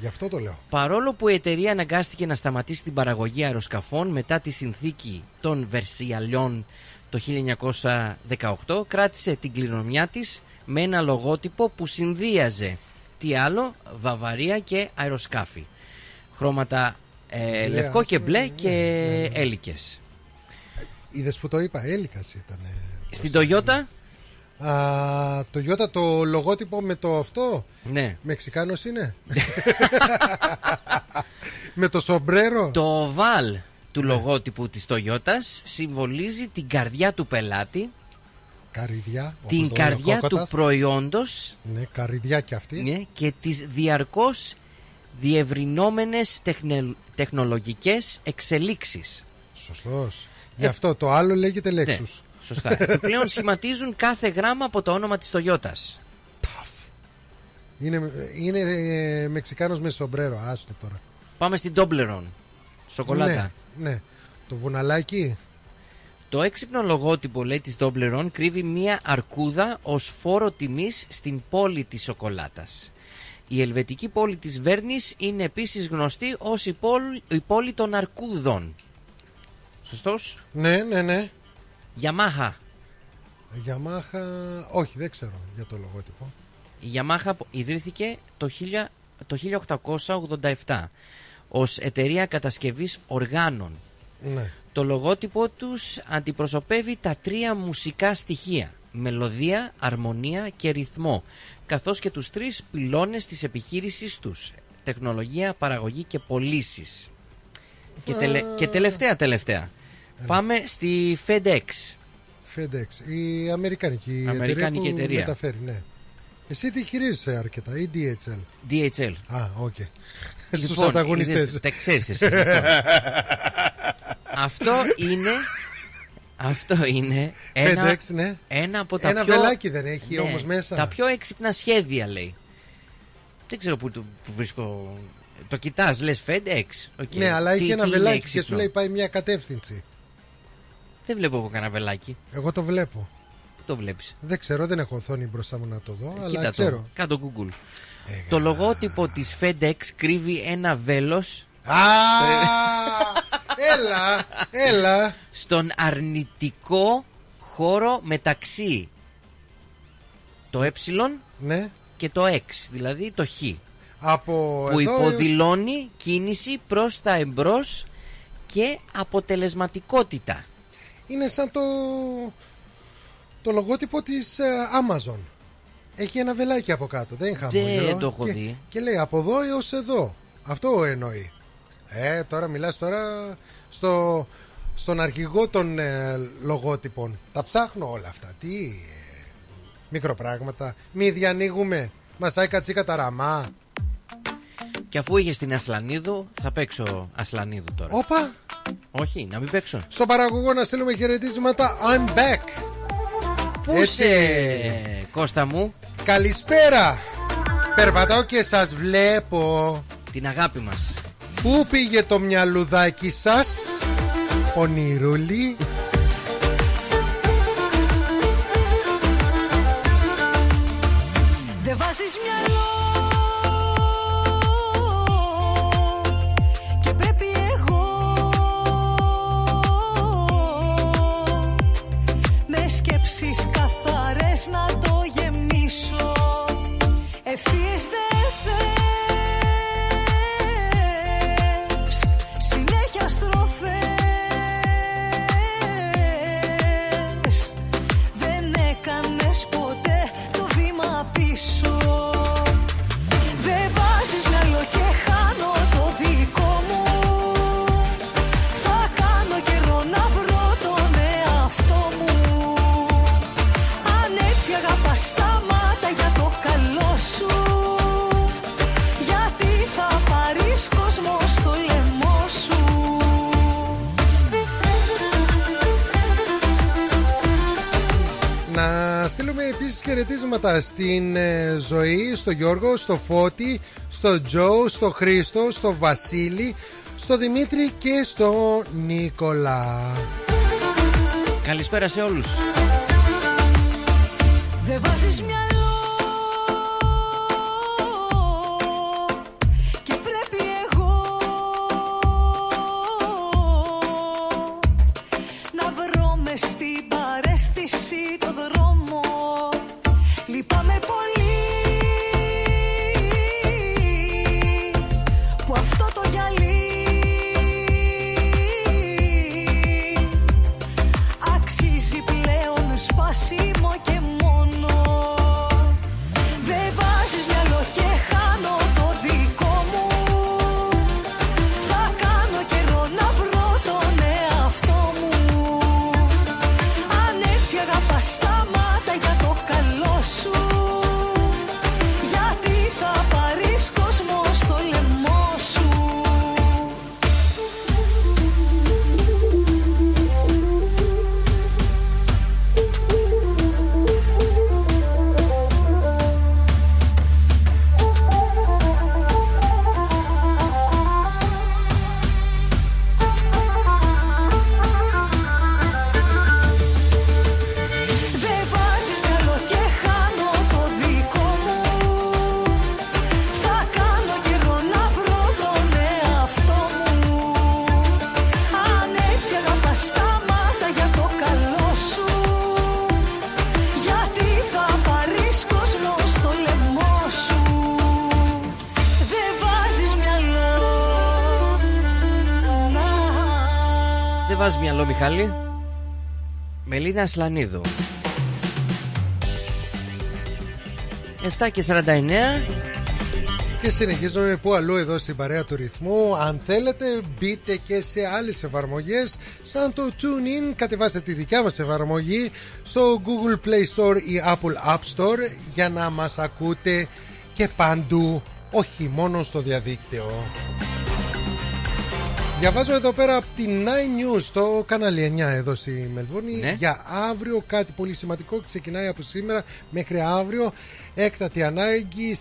Γι' αυτό το λέω Παρόλο που η εταιρεία αναγκάστηκε να σταματήσει την παραγωγή αεροσκαφών μετά τη συνθήκη των Βερσιαλιών το 1918, κράτησε την κληρονομιά της με ένα λογότυπο που συνδύαζε τι άλλο, Βαβαρία και αεροσκάφη. Χρώματα ε, Μπλε, λευκό και άσπρο, μπλε ναι, και ναι, ναι. έλικες. Είδες που το είπα Έλικας ήταν Στην Toyota, Α, το Ιώτα το λογότυπο με το αυτό; Ναι. Μεξικάνος είναι; Με το σομπρέρο; Το Val του του λογότυπου της Toyotas συμβολίζει την καρδιά του πελάτη, Καριδιά. όπως την το λέει ο καρδιά του Κόκοτας. προϊόντος Ναι, καριδιά κι αυτή. ναι, και τις διαρκώς διευρυνόμενες τεχνε- τεχνολογικές εξελίξεις. Σωστός. Γι' αυτό το άλλο λέγεται Ναι, Lexus. σωστά. Επιπλέον σχηματίζουν κάθε γράμμα από το όνομα της Toyotas. Είναι, είναι ε, Μεξικάνος με σομπρέρο. Άστο τώρα. Πάμε στην Toblerone. Σοκολάτα. Ναι, ναι. Το βουναλάκι. Το έξυπνο λογότυπο λέει της Toblerone κρύβει μία αρκούδα ως φόρο τιμής στην πόλη της σοκολάτας. Η ελβετική πόλη της Βέρνης είναι επίσης γνωστή ως η πόλη, η πόλη των αρκούδων. Σωστός; Ναι, ναι, ναι. Yamaha. Yamaha. Όχι, δεν ξέρω για το λογότυπο. Η Yamaha ιδρύθηκε το, 1000 το 1887 ως εταιρεία κατασκευής οργάνων. Ναι. Το λογότυπο τους αντιπροσωπεύει τα τρία μουσικά στοιχεία μελωδία, αρμονία και ρυθμό καθώς και τους τρεις πυλώνες της επιχείρησης τους τεχνολογία, παραγωγή και πωλήσεις. Και, τελε- και τελευταία τελευταία πάμε στη FedEx FedEx. Η Αμερικανική, Αμερικάνικη εταιρεία. που εταιρεία. Μεταφέρει, ναι. Εσύ τι χειρίζεσαι αρκετά ή DHL. DHL Α, οκ. Στους Λοιπόν, ανταγωνιστές. είδες, τα ξέρεις εσύ, λοιπόν. Αυτό είναι Αυτό είναι ένα, FedEx, ναι. ένα από τα Ένα πιο... βελάκι δεν έχει Ναι, όμως μέσα. Τα πιο έξυπνα σχέδια λέει Δεν ξέρω που, το- που βρίσκω Το κοιτάς λες FedEx OK. Ναι, αλλά Τι- έχει ένα τι είναι βελάκι και έξυπνο; σου λέει πάει μια κατεύθυνση. Δεν βλέπω εγώ κανένα βελάκι Εγώ το βλέπω. Πού το βλέπεις Δεν ξέρω, δεν έχω οθόνη μπροστά μου να το δω, αλλά Κοίτα ξέρω. το, κάτω Google Το λογότυπο της FedEx κρύβει ένα βέλος Α, έλα, έλα. στον αρνητικό χώρο μεταξύ το ε Ναι. και το x, δηλαδή το χ. Από που εδώ έως- υποδηλώνει κίνηση προς τα εμπρός και αποτελεσματικότητα. Είναι σαν το, το λογότυπο της ε, Amazon. Έχει ένα βελάκι από κάτω, δεν είναι χαμόγελο. Δεν το έχω και, δει. Και λέει από εδώ έως εδώ. Αυτό εννοεί. Ε, τώρα μιλάς τώρα στο, στον αρχηγό των ε, λογότυπων. Τα ψάχνω όλα αυτά. Τι ε, μικροπράγματα. Μη διανοίγουμε. Μασάει κατσίκα τα ραμά. Και αφού είχες την Ασλανίδου, θα παίξω Ασλανίδου τώρα. Όπα. Όχι, να μην παίξω. Στον παραγωγό να στείλουμε χαιρετίσματα. I'm back. Πού Έτσι. είσαι, Κώστα μου, Καλησπέρα. Περπατώ και σας βλέπω. την αγάπη μας. Πού πήγε το μυαλουδάκι σας, Ονειρούλη; Δεν βάζεις μυαλό Και πρέπει εγώ Με σκέψεις καθαρές να το γεμίσω Ευθείες χαιρετίσματα στην ε, Ζωή, στο Γιώργο, στο Φώτη, στο Τζο, στο Χρήστο, στο Βασίλη, στο Δημήτρη και στο Νίκολα. Καλησπέρα σε όλους. Δεν βάζεις μυαλό μυαλό, Μιχάλη. Μελίνα Σλανίδου. 7 και 49. Και συνεχίζουμε που αλλού εδώ στην παρέα του ρυθμού. Αν θέλετε, μπείτε και σε άλλες εφαρμογές σαν το TuneIn. Κατεβάστε τη δικιά μας εφαρμογή στο Google Play Store ή Apple App Store για να μας ακούτε και παντού, όχι μόνο στο διαδίκτυο. Διαβάζω εδώ πέρα από την 9 News στο κανάλι 9 εδώ στη Μελβούρνη Ναι. για αύριο κάτι πολύ σημαντικό ξεκινάει από σήμερα μέχρι αύριο έκτατη ανάγκη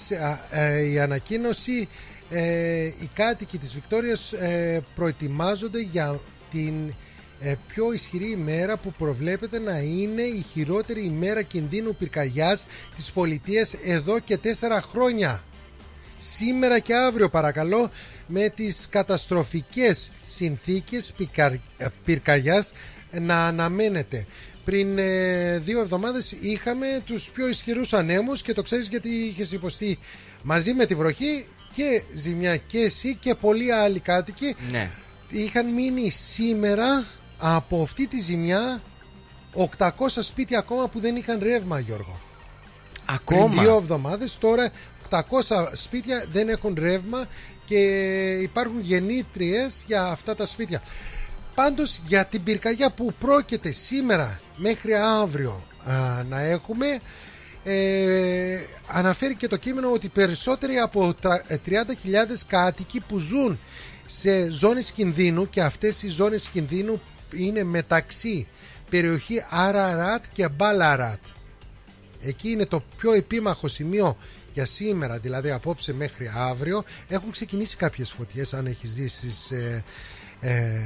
α, ε, η ανακοίνωση ε, οι κάτοικοι της Βικτόριας ε, προετοιμάζονται για την ε, πιο ισχυρή ημέρα που προβλέπεται να είναι η χειρότερη ημέρα κινδύνου πυρκαγιάς της πολιτείας εδώ και τέσσερα χρόνια σήμερα και αύριο παρακαλώ με τις καταστροφικές συνθήκες πυρκα- ε, πυρκαγιάς να αναμένεται. Πριν ε, δύο εβδομάδες είχαμε τους πιο ισχυρούς ανέμους και το ξέρεις γιατί είχες υποστεί μαζί με τη βροχή και ζημιά και εσύ και πολλοί άλλοι κάτοικοι Ναι. είχαν μείνει σήμερα από αυτή τη ζημιά 800 σπίτια ακόμα που δεν είχαν ρεύμα Γιώργο. Πριν Ακόμα. δύο εβδομάδες τώρα 800 σπίτια δεν έχουν ρεύμα και υπάρχουν γεννήτριες για αυτά τα σπίτια. Πάντως για την πυρκαγιά που πρόκειται σήμερα μέχρι αύριο α, να έχουμε ε, αναφέρει και το κείμενο ότι περισσότεροι από τρα- ε, 30.000 κάτοικοι που ζουν σε ζώνες κινδύνου και αυτές οι ζώνες κινδύνου είναι μεταξύ περιοχή Αραράτ και Μπαλαράτ Εκεί είναι το πιο επίμαχο σημείο για σήμερα, δηλαδή απόψε μέχρι αύριο. Έχουν ξεκινήσει κάποιες φωτιές, αν έχεις δει στις ε, ε,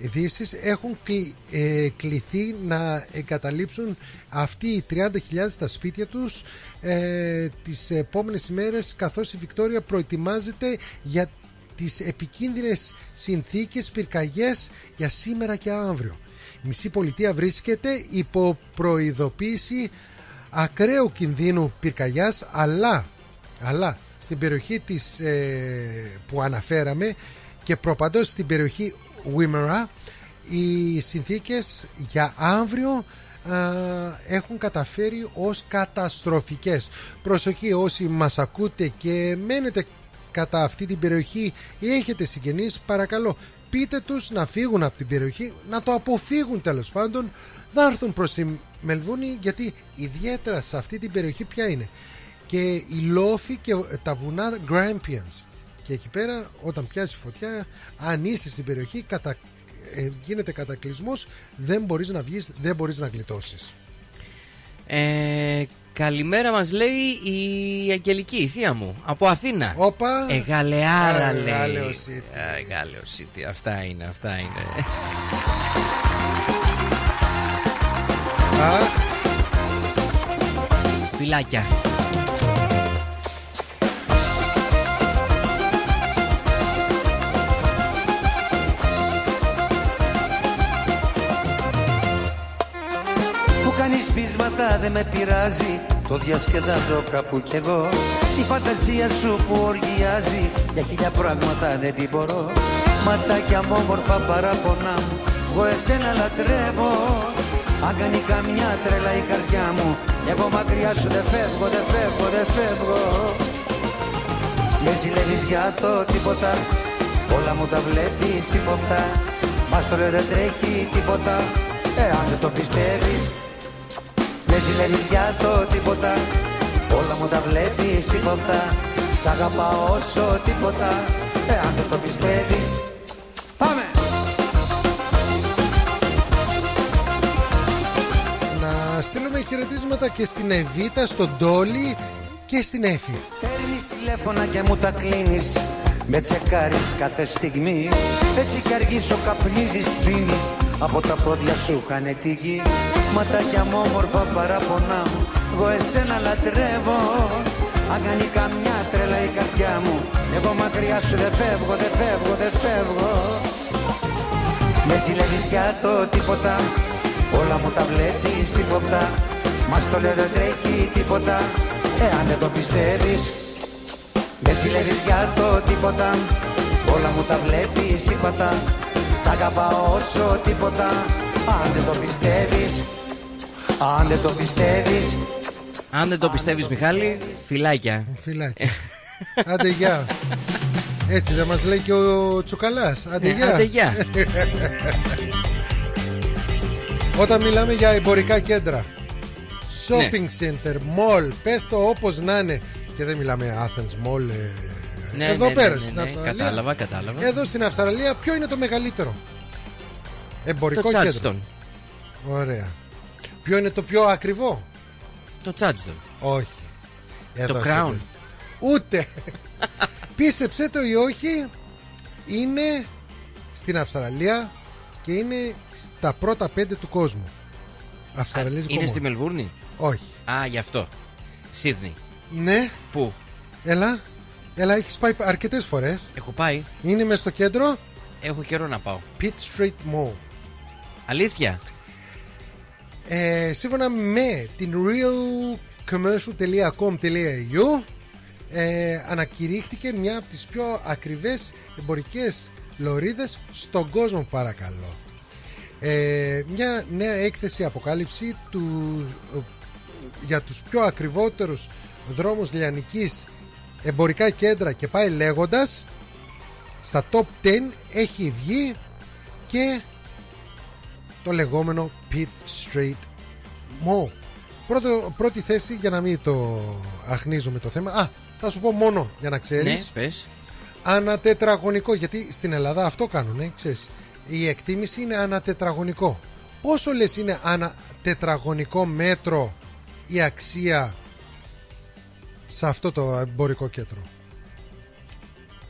ειδήσεις. Έχουν κλει- ε, κληθεί να εγκαταλείψουν αυτοί οι 30.000 τα σπίτια τους ε, τις επόμενες ημέρες καθώς η Βικτόρια προετοιμάζεται για τις επικίνδυνες συνθήκες πυρκαγιές για σήμερα και αύριο. Η μισή πολιτεία βρίσκεται υπό προειδοποίηση ακραίου κινδύνου πυρκαγιάς αλλά, αλλά στην περιοχή της, ε, που αναφέραμε και προπαντός στην περιοχή Wimmera οι συνθήκες για αύριο α, έχουν καταφέρει ως καταστροφικές. Προσοχή όσοι μας ακούτε και μένετε κατά αυτή την περιοχή ή έχετε συγγενείς παρακαλώ πείτε τους να φύγουν από την περιοχή να το αποφύγουν τέλος πάντων να έρθουν προς τη Μελβούνη γιατί ιδιαίτερα σε αυτή την περιοχή ποια είναι και οι λόφοι και τα βουνά Grampians και εκεί πέρα όταν πιάσει φωτιά αν είσαι στην περιοχή κατα... ε, γίνεται κατακλυσμός δεν μπορείς να βγεις δεν μπορείς να γλιτώσεις Ε, καλημέρα μας λέει η Αγγελική, η θεία μου, από Αθήνα. Όπα. Εγαλεάρα Α, λέει. Εγάλεο City. Α, Εγάλεο City, αυτά είναι, αυτά είναι. Α, Φιλάκια. Που κάνεις πείσματα δεν με πειράζει Το διασκεδάζω κάπου κι εγώ. Η φαντασία σου που οργιάζει Για χίλια πράγματα δεν την μπορώ. Ματάκια μου όμορφα παράπονά μου Εγώ εσένα λατρεύω Αν κάνει καμιά τρέλα η καρδιά μου Εγώ μακριά σου δεν φεύγω, δεν φεύγω, δεν φεύγω. Με ζηλεύεις για το τίποτα Όλα μου τα βλέπεις υποπτά Μας το λέω δεν τρέχει τίποτα Εάν δεν το πιστεύεις. Με ζηλεύεις για το τίποτα Όλα μου τα βλέπεις υποπτά Σ' αγαπάω όσο τίποτα Εάν δεν το πιστεύεις στείλουμε χαιρετίσματα και στην Εβίτα, στον Τόλι και στην Έφη. Παίρνεις τηλέφωνα και μου τα κλείνεις. Με τσεκάρεις κάθε στιγμή. Έτσι κι αργήσω καπνίζεις πίνεις. Από τα πόδια σου χάνε τη γη. Ματάκια μου όμορφα παράπονά μου Εγώ εσένα λατρεύω. Αν κάνει καμιά τρέλα η καρδιά μου. Εγώ μακριά σου δεν φεύγω, δεν φεύγω, δεν φεύγω. Με ζηλεύεις για το τίποτα Όλα μου τα βλέπεις υποπτά Μας το λέω δεν τρέχει τίποτα Εάν δεν το πιστεύεις Με ζηλεύεις για το τίποτα Όλα μου τα βλέπεις υποπτά Σ' αγαπάω όσο τίποτα Αν δεν το πιστεύεις Αν δεν το πιστεύεις Αν δεν το πιστεύεις, Μιχάλη, φυλάκια. Φυλάκια. Άντε γεια. Έτσι δεν μας λέει και ο Τσουκαλάς. Άντε Ε, γεια. άντε, γεια. Όταν μιλάμε για εμπορικά κέντρα, shopping Ναι. center, mall, πες το όπως να είναι. Και δεν μιλάμε Athens Mall. ε, Ναι, εδώ ναι, ναι, πέρας ναι, στην ναι, Αυστραλία. Κατάλαβα, κατάλαβα. Εδώ στην Αυστραλία ποιο είναι το μεγαλύτερο; Εμπορικό Το κέντρο. Τσάτστον. Ωραία. Ποιο είναι το πιο ακριβό; Το Τσάτστον. Όχι. Εδώ Το σε Crown. πες. Ούτε. Πίστεψέ το ή όχι, είναι στην Αυστραλία και είναι στα πρώτα πέντε του κόσμου. Αυστραλίζικο Είναι μόνο. στη Μελβούρνη; Όχι. Α, γι' αυτό. Σίδνη. Ναι. Πού; Έλα. Έλα, έχεις πάει αρκετές φορές. Έχω πάει. Είναι μέσα στο κέντρο. Έχω καιρό να πάω. Pitt Street Mall. Αλήθεια; Ε, σύμφωνα με την realcommercial.com.au ε, ανακηρύχθηκε μια από τις πιο ακριβές εμπορικές λωρίδες στον κόσμο παρακαλώ. Ε, μια νέα έκθεση αποκάλυψη του, για τους πιο ακριβότερους δρόμους λιανικής εμπορικά κέντρα και πάει λέγοντας στα top 10 έχει βγει και το λεγόμενο Pitt Street Mall. Πρώτο, πρώτη θέση για να μην το αχνίζουμε το θέμα. Α, θα σου πω μόνο για να ξέρεις. Ναι, πες. Ανατετραγωνικό, γιατί στην Ελλάδα αυτό κάνουν, ξέρεις. Η εκτίμηση είναι ανατετραγωνικό. Πόσο λες είναι ανατετραγωνικό μέτρο η αξία σε αυτό το εμπορικό κέντρο;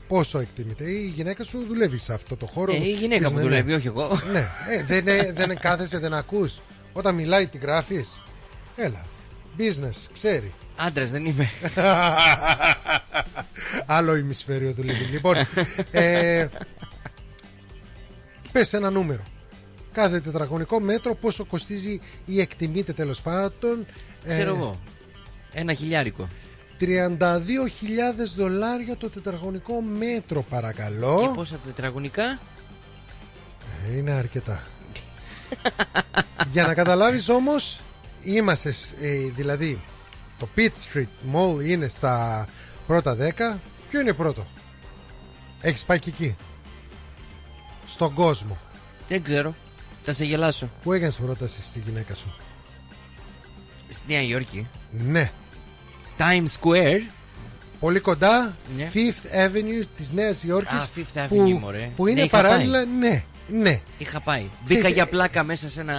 Πόσο εκτιμείται; Η γυναίκα σου δουλεύει σε αυτό το χώρο. Ε, η γυναίκα Πες, μου ναι, δουλεύει, ναι. όχι εγώ. Ναι, ε, δεν, ε, δεν κάθεσαι, δεν ακούς. Όταν μιλάει τη γράφεις. Έλα, business, ξέρει. Άντρας δεν είμαι. Άλλο ημισφαίριο δουλεύει. Λοιπόν, ε, πες ένα νούμερο. Κάθε τετραγωνικό μέτρο πόσο κοστίζει ή εκτιμείται τέλος πάντων. ε, Ξέρω εγώ. Ένα χιλιάρικο. 32.000 δολάρια το τετραγωνικό μέτρο παρακαλώ. Και πόσα τετραγωνικά; Ε, Είναι αρκετά. Για να καταλάβεις όμως Είμαστε ε, δηλαδή Το Pitt Street Mall είναι στα πρώτα 10 Ποιο είναι πρώτο; Έχεις πάει και εκεί Στον κόσμο Δεν ξέρω. Θα σε γελάσω. Πού έκανες πρόταση στη γυναίκα σου; Στη Νέα Υόρκη. Ναι Times Square. Πολύ κοντά Ναι. Fifth Avenue της Νέας Υόρκης Α, Fifth Avenue, που, μωρέ. που Ναι, είναι είχα παράλληλα πάει. Ναι, ναι Είχα πάει. Ξέρεις, Μπήκα ε, για πλάκα μέσα σε ένα.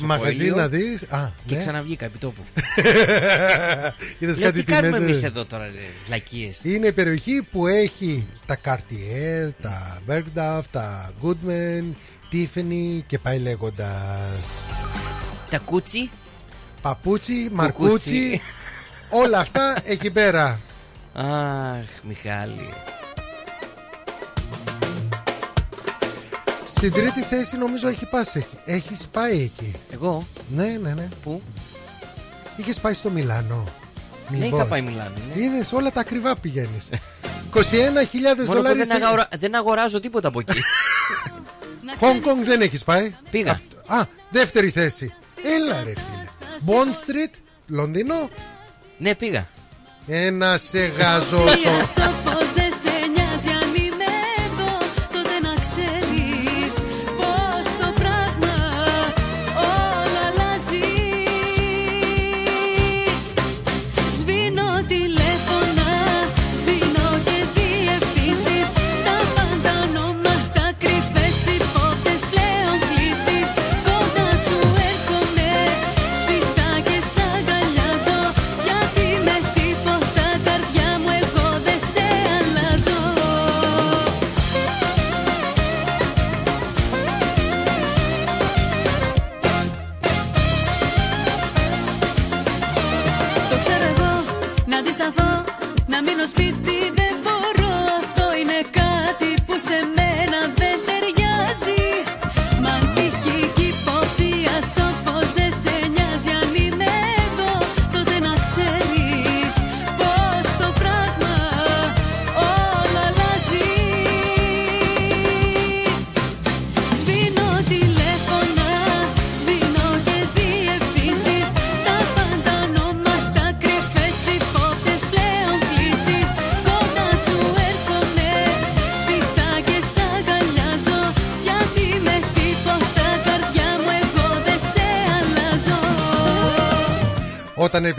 Μαγαζί σοκοήλιο να δεις Α, Και ναι. ξαναβγήκα επί τόπου. Είδες Λέω, κάτι τι κάνουμε τιμές, εμείς ε; εδώ τώρα, λακίε. Είναι η περιοχή που έχει τα Cartier, τα Bergdorf, τα Goodman, Tiffany και πάει λέγοντας. Τα κούτσι. Παπούτσι, μαρκούτσι, όλα αυτά εκεί πέρα. Αχ, Μιχάλη. Στην τρίτη θέση νομίζω έχει πάσει. Έχεις πάει εκεί. Εγώ; Ναι, ναι, ναι. Πού; Είχες πάει στο Μιλάνο. Ναι, είχα πάει Μιλάνο. Ναι. Είδες όλα τα ακριβά πηγαίνεις. 21.000 Μόνο που δολάρια. δεν, αγορα... δεν αγοράζω τίποτα από εκεί. Hong Kong δεν έχεις πάει; Πήγα. Α, δεύτερη θέση. Έλα ρε φίλε. Bond Street, Λονδίνο. ναι, πήγα. Ένα σε γαζόσο.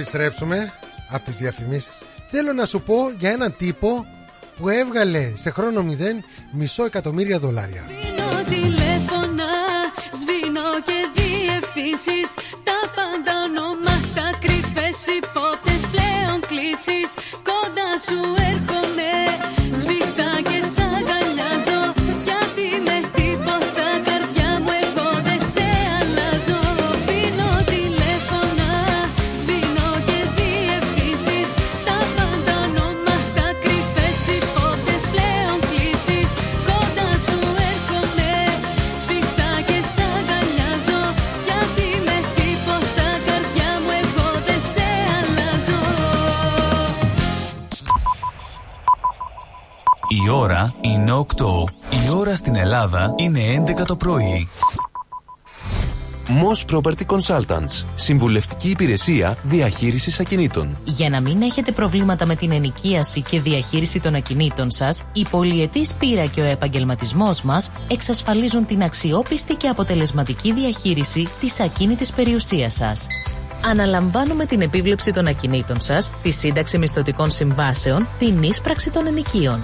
Επιστρέψουμε από τις διαφημίσεις. Θέλω να σου πω για έναν τύπο που έβγαλε σε χρόνο μηδέν μισό εκατομμύρια δολάρια. Σβήνω τηλέφωνα, σβήνω και διευθύνσεις 11 το πρωί. Moss Property Consultants. Συμβουλευτική υπηρεσία διαχείρισης ακινήτων. Για να μην έχετε προβλήματα με την ενοικίαση και διαχείριση των ακινήτων σας, η πολυετής πείρα και ο επαγγελματισμός μας εξασφαλίζουν την αξιόπιστη και αποτελεσματική διαχείριση της ακίνητης περιουσίας σας. Αναλαμβάνουμε την επίβλεψη των ακινήτων σας, τη σύνταξη μισθωτικών συμβάσεων, την ίσπραξη των ενοικίων.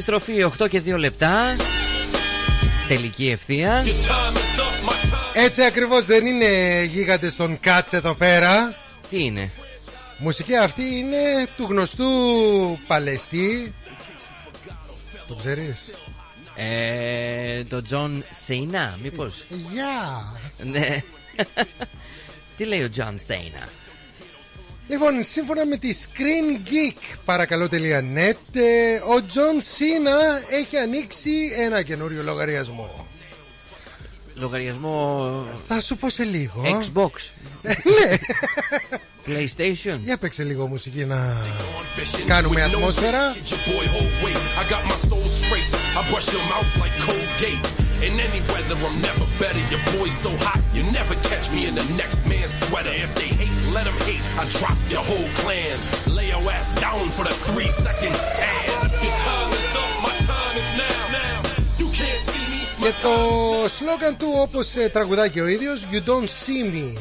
Επιστροφή 8 και 2 λεπτά. Τελική ευθεία. Έτσι ακριβώς δεν είναι γίγαντες των κατς εδώ πέρα Τι είναι; Μουσική αυτή είναι του γνωστού παλαιστή Το ξέρεις; Ε, Το Τζον Σίνα, μήπως; Γεια Ναι Τι λέει ο Τζον Σίνα; Λοιπόν, σύμφωνα με τη Screen Geek παρακαλώ.net ε, Ο Τζον Σίνα έχει ανοίξει ένα καινούριο λογαριασμό. Λογαριασμό Θα σου πω σε λίγο. Xbox. Ναι. PlayStation. Για παίξε λίγο μουσική να κάνουμε ατμόσφαιρα. I got my soul straight. I brush your mouth like Colgate. In any weather, I'm never better. Your boy's so hot, you never catch me in the next man's sweater. If they hate, let them hate. I drop your whole clan. Lay your ass down for the three second tan. Your time is up, my time is now. Now, you can't see me. Και το σλόγαν του όπως ε, τραγουδάει και ο ίδιος You don't see me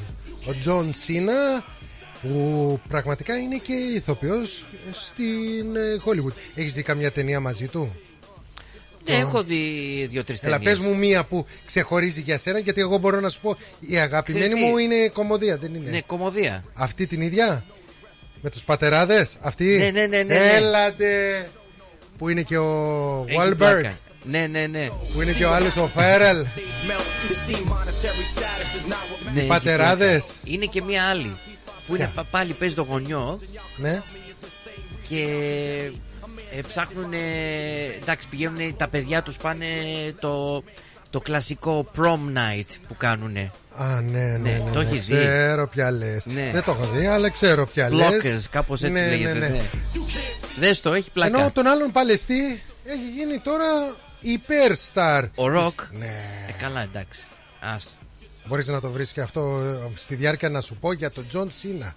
Ο Τζον Σίνα που πραγματικά είναι και ηθοποιός στην ε, Hollywood Έχεις δει καμιά ταινία μαζί του Ναι, έχω δει δύο-τρεις Έλα ταινίες. πες μου μία που ξεχωρίζει για σένα Γιατί εγώ μπορώ να σου πω Η αγαπημένη Ξέρεις τι; μου είναι κωμωδία δεν είναι; Ναι, κωμωδία. Αυτή την ίδια; Με τους πατεράδες Αυτή; Ναι, ναι, ναι, ναι, ναι. Έλατε Που είναι και ο Έχει Wahlberg πλάκα. Ναι, ναι, ναι. Που είναι και ο άλλος ο Φέρελ Ναι, έχει πατεράδες. πλάκα. Είναι και μία άλλη. Που είναι Ποια; πα- πάλι παίζει το γονιό Ναι και ε, ψάχνουν. εντάξει, πηγαίνουν τα παιδιά τους πάνε το, το κλασικό prom night που κάνουν. Α, ναι, ναι, ναι. το ναι, έχεις δει; Ξέρω ποια λες. Ναι. Δεν το έχω δει, αλλά ξέρω ποια λες. Blockers, κάπως έτσι λέγεται. Ναι, Δες το, έχει πλάκα. Ενώ τον άλλον παλαιστή έχει γίνει τώρα υπέρσταρ. Ο Ροκ. Ναι. Ε, καλά, εντάξει. Άστο. Μπορείς να το βρεις και αυτό ε, στη διάρκεια να σου πω για τον Τζον Σίνα.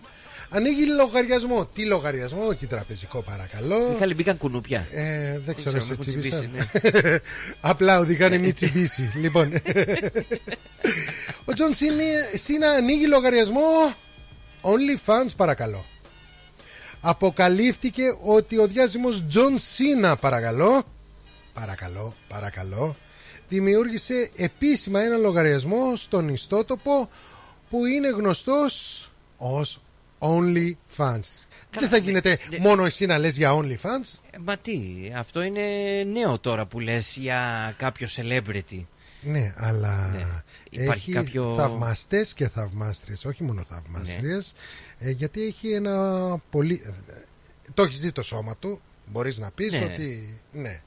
Ανοίγει λογαριασμό. Τι λογαριασμό, όχι τραπεζικό παρακαλώ. Μιχάλη, μπήκαν κουνούπια. Ε, δεν ξέρω, ξέρω, σε με τσιμπήσα. κουτσιμπήσει, ναι. Απλά οδηγάνε μη τσιμπήσει. λοιπόν. Ο Τζον Σίνα- Σίνα ανοίγει λογαριασμό OnlyFans παρακαλώ. Αποκαλύφθηκε ότι ο διάσημος Τζον Σίνα παρακαλώ Παρακαλώ, παρακαλώ Δημιούργησε επίσημα ένα λογαριασμό στον ιστότοπο Που είναι γνωστός ως OnlyFans Δεν θα γίνεται μόνο εσύ να λες για OnlyFans Ε, Μα τι, αυτό είναι νέο τώρα που λες για κάποιο celebrity. Ναι, αλλά Υπάρχει έχει κάποιο- θαυμαστές και θαυμάστριες, όχι μόνο θαυμάστριες, ε, γιατί έχει ένα πολύ... ε, Το έχεις δει το σώμα του, μπορείς να πεις Ναι. ότι... Ναι.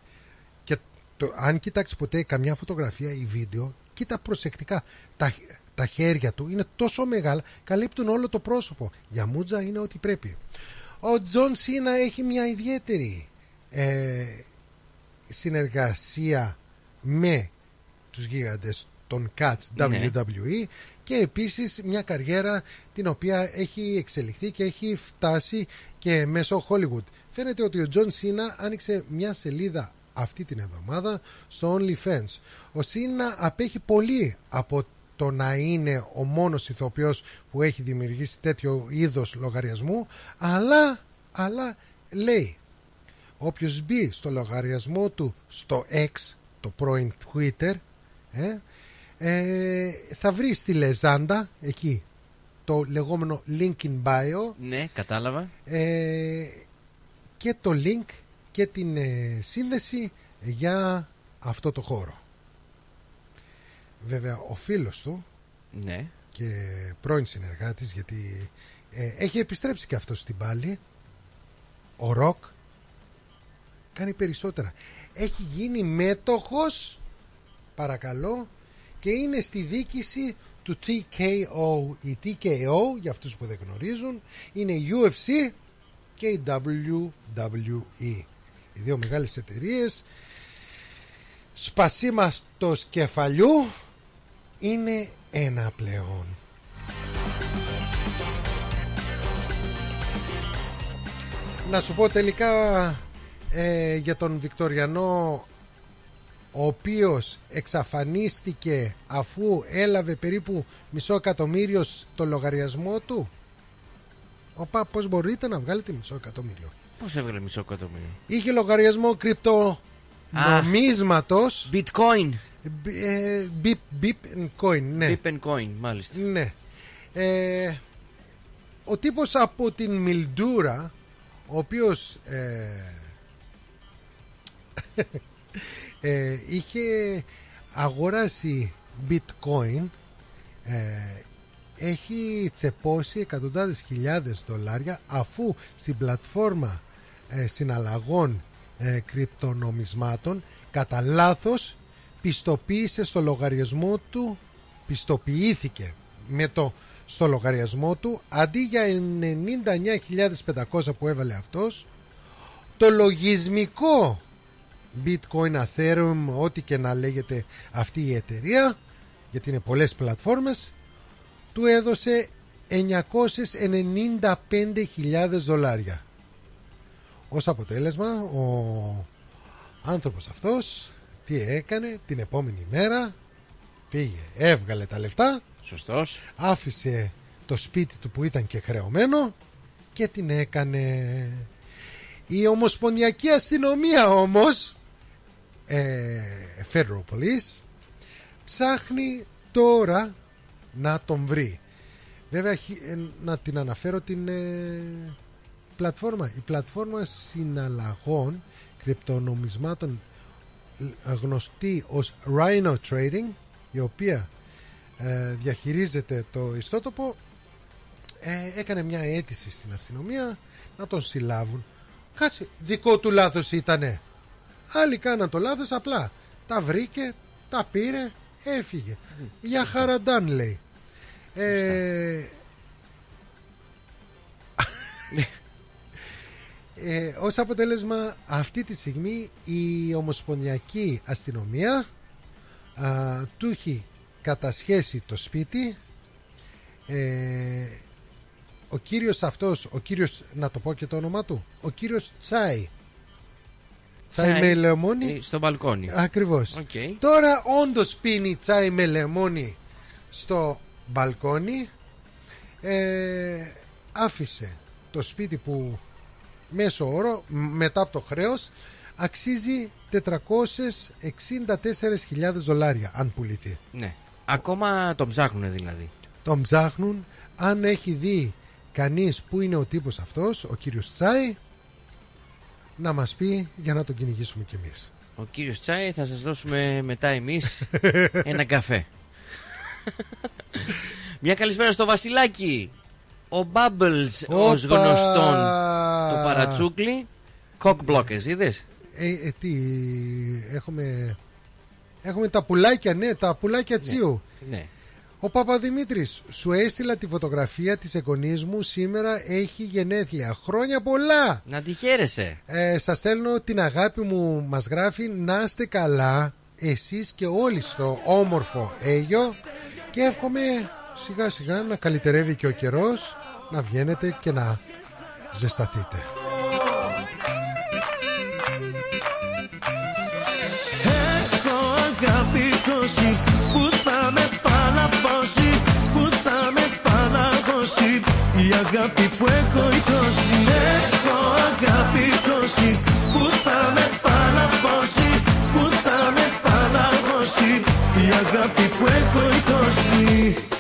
Και το, αν κοιτάξεις ποτέ καμιά φωτογραφία ή βίντεο, κοίτα προσεκτικά. Τα, τα χέρια του είναι τόσο μεγάλα, καλύπτουν όλο το πρόσωπο. Για μούτζα είναι ό,τι πρέπει. Ο Τζον Σίνα έχει μια ιδιαίτερη ε, συνεργασία με τους γίγαντες των κατς Ναι. WWE και επίσης μια καριέρα την οποία έχει εξελιχθεί και έχει φτάσει και μέσω Hollywood. Φαίνεται ότι ο Τζον Σίνα άνοιξε μια σελίδα αυτή την εβδομάδα στο OnlyFans. Ο Σίνα απέχει πολύ από το να είναι ο μόνος ηθοποιός που έχει δημιουργήσει τέτοιο είδος λογαριασμού αλλά, αλλά λέει όποιος μπει στο λογαριασμό του στο X το πρώην Twitter ε, ε, θα βρει στη Λεζάντα εκεί το λεγόμενο link in bio Ναι, κατάλαβα. ε, και το link και την ε, σύνδεση για αυτό το χώρο. Βέβαια ο φίλος του Ναι. και πρώην συνεργάτης γιατί ε, έχει επιστρέψει και αυτός στην πάλη. Ο Ροκ κάνει περισσότερα. Έχει γίνει μέτοχος παρακαλώ και είναι στη δίκηση του TKO η TKO για αυτούς που δεν γνωρίζουν είναι η UFC και η WWE οι δύο μεγάλες εταιρείες. Σπασίμαστος κεφαλιού είναι ένα πλέον Να σου πω τελικά ε, για τον Βικτοριανό ο οποίος εξαφανίστηκε αφού έλαβε περίπου μισό εκατομμύριο στο λογαριασμό του. Οπα, πώς μπορείτε να βγάλετε μισό εκατομμύριο; Πώς έβγαλε μισό εκατομμύριο; Είχε λογαριασμό κρυπτονομίσματος. Bitcoin. Ε, Bip, bip and coin, ναι. Bip and coin, μάλιστα. Ναι. Ε, ο τύπος από την Μιλντούρα, ο οποίος ε, ε, είχε αγοράσει bitcoin, ε, έχει τσεπώσει εκατοντάδες χιλιάδες δολάρια αφού στην πλατφόρμα ε, συναλλαγών ε, κρυπτονομισμάτων κατά λάθος πιστοποίησε στο λογαριασμό του πιστοποιήθηκε με το στο λογαριασμό του αντί για 99.500 που έβαλε αυτός το λογισμικό bitcoin, ethereum ό,τι και να λέγεται αυτή η εταιρεία γιατί είναι πολλές πλατφόρμες του έδωσε 995.000 δολάρια. Ως αποτέλεσμα ο άνθρωπος αυτός τι έκανε την επόμενη μέρα πήγε, έβγαλε τα λεφτά Σωστός. άφησε το σπίτι του που ήταν και χρεωμένο και την έκανε. Η Ομοσπονδιακή Αστυνομία όμως ε, Federal Police ψάχνει τώρα να τον βρει. Βέβαια χι- ε, να την αναφέρω την ε, πλατφόρμα. Η πλατφόρμα συναλλαγών κρυπτονομισμάτων ε, γνωστή ως Rhino Trading η οποία ε, διαχειρίζεται το ιστότοπο ε, έκανε μια αίτηση στην αστυνομία να τον συλλάβουν Κάτσε, δικό του λάθος ήτανε. Άλλοι κάναν το λάθος απλά. Τα βρήκε, τα πήρε, έφυγε. Για χαραντάν λέει. Ε, ε, ως αποτέλεσμα αυτή τη στιγμή η Ομοσπονδιακή Αστυνομία α, του έχει κατασχέσει το σπίτι. Ε, ο κύριος αυτός ο κύριος να το πω και το όνομά του ο κύριος Τσάι. Τσάι, Τσάι, με λεμόνι ε, στο μπαλκόνι. Ακριβώς. Οκ. Τώρα όντως πίνει τσάι με λεμόνι στο μπαλκόνι. Ε, άφησε το σπίτι που μέσω όρο μ- μετά από το χρέος αξίζει 464.000 δολάρια αν πουληθεί. Ναι. Ακόμα τον ψάχνουν δηλαδή. Τον ψάχνουν αν έχει δει κανείς που είναι ο τύπος αυτός, ο κύριος Τσάι να μας πει για να τον κυνηγήσουμε κι εμείς. Ο κύριος Τσάι θα σας δώσουμε μετά εμείς ένα καφέ. Μια καλησπέρα στο Βασιλάκι. Ο Bubbles ως Όπα! γνωστόν το παρατσούκλι. Cock blockers, είδες; Ε, ε, τι, έχουμε, έχουμε τα πουλάκια, ναι, τα πουλάκια τσίου. Ναι. Ο Παπαδημήτρης, σου έστειλα τη φωτογραφία της εγγονής μου, σήμερα έχει γενέθλια. Χρόνια πολλά! Να τη χαίρεσαι. Ε, σας στέλνω την αγάπη μου, μας γράφει, να είστε καλά, εσείς και όλοι στο όμορφο Αίγιο και εύχομαι σιγά σιγά να καλυτερεύει και ο καιρός, να βγαίνετε και να ζεσταθείτε. Έχω αγάπη τόση που θα με παλαβώσει Που θα με παλαβώσει Η αγάπη που έχω η τόση Έχω αγάπη τόση που θα με παλαβώσει Που θα με παλαβώσει Η αγάπη που έχω η τόση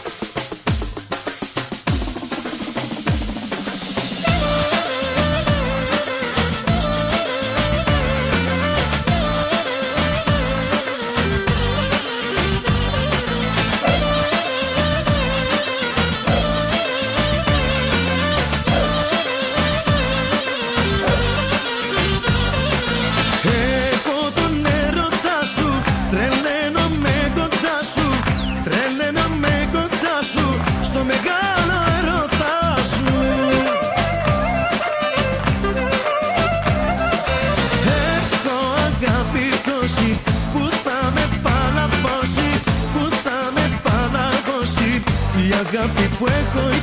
αγάπη που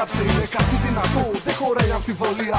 κανένας δεν θα βλάψει Είναι κάτι δυνατό, δεν χωράει αμφιβολία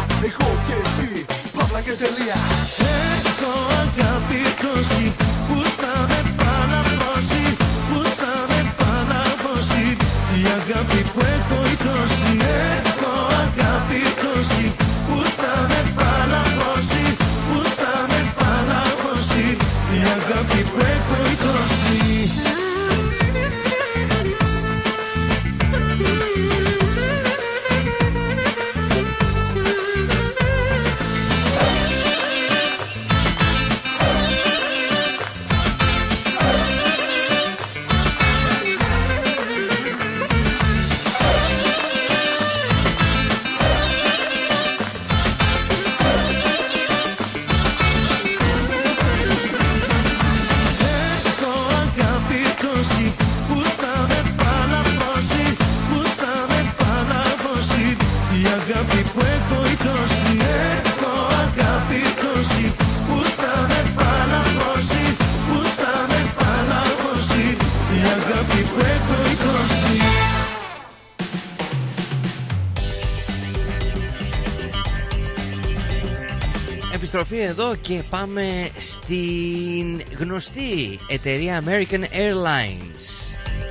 εδώ και πάμε στην γνωστή εταιρεία American Airlines.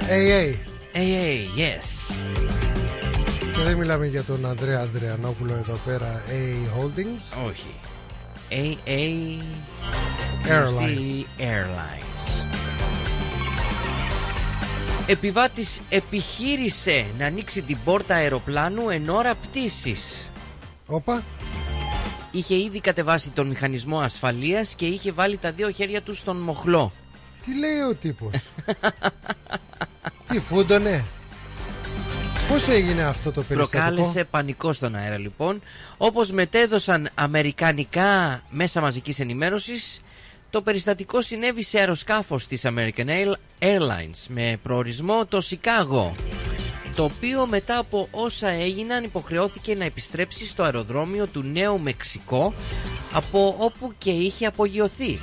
AA. AA, yes. Και δεν μιλάμε για τον Ανδρέα Ανδρεανόπουλο εδώ πέρα, AA Holdings. Όχι. AA Airlines. γνωστή Airlines. Επιβάτης επιχείρησε να ανοίξει την πόρτα αεροπλάνου εν ώρα πτήσης. Όπα. Είχε ήδη κατεβάσει τον μηχανισμό ασφαλείας και είχε βάλει τα δύο χέρια του στον μοχλό. Τι λέει ο τύπος; Τι φούντωνε. Πώς έγινε αυτό το περιστατικό; Προκάλεσε πανικό στον αέρα λοιπόν. Όπως μετέδωσαν αμερικανικά μέσα μαζικής ενημέρωσης, το περιστατικό συνέβη σε αεροσκάφος της American Air- Airlines με προορισμό το Σικάγο το οποίο μετά από όσα έγιναν υποχρεώθηκε να επιστρέψει στο αεροδρόμιο του Νέου Μεξικό από όπου και είχε απογειωθεί.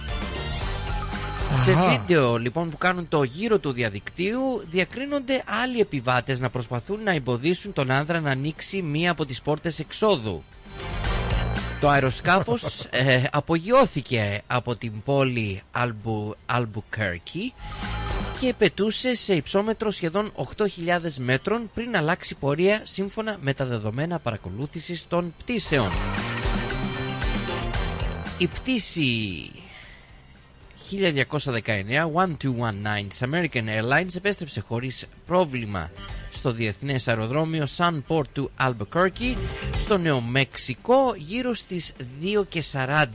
Σε Αχα. βίντεο λοιπόν που κάνουν το γύρο του διαδικτύου διακρίνονται άλλοι επιβάτες να προσπαθούν να εμποδίσουν τον άνδρα να ανοίξει μία από τις πόρτες εξόδου. Το αεροσκάφος ε, απογειώθηκε από την πόλη Albu, Albuquerque και πετούσε σε υψόμετρο σχεδόν 8.000 μέτρων πριν αλλάξει πορεία σύμφωνα με τα δεδομένα παρακολούθησης των πτήσεων. Η πτήση 1219 1219 της American Airlines επέστρεψε χωρίς πρόβλημα στο διεθνές αεροδρόμιο Sunport του Albuquerque στο Νέο Μεξικό γύρω στις 2.40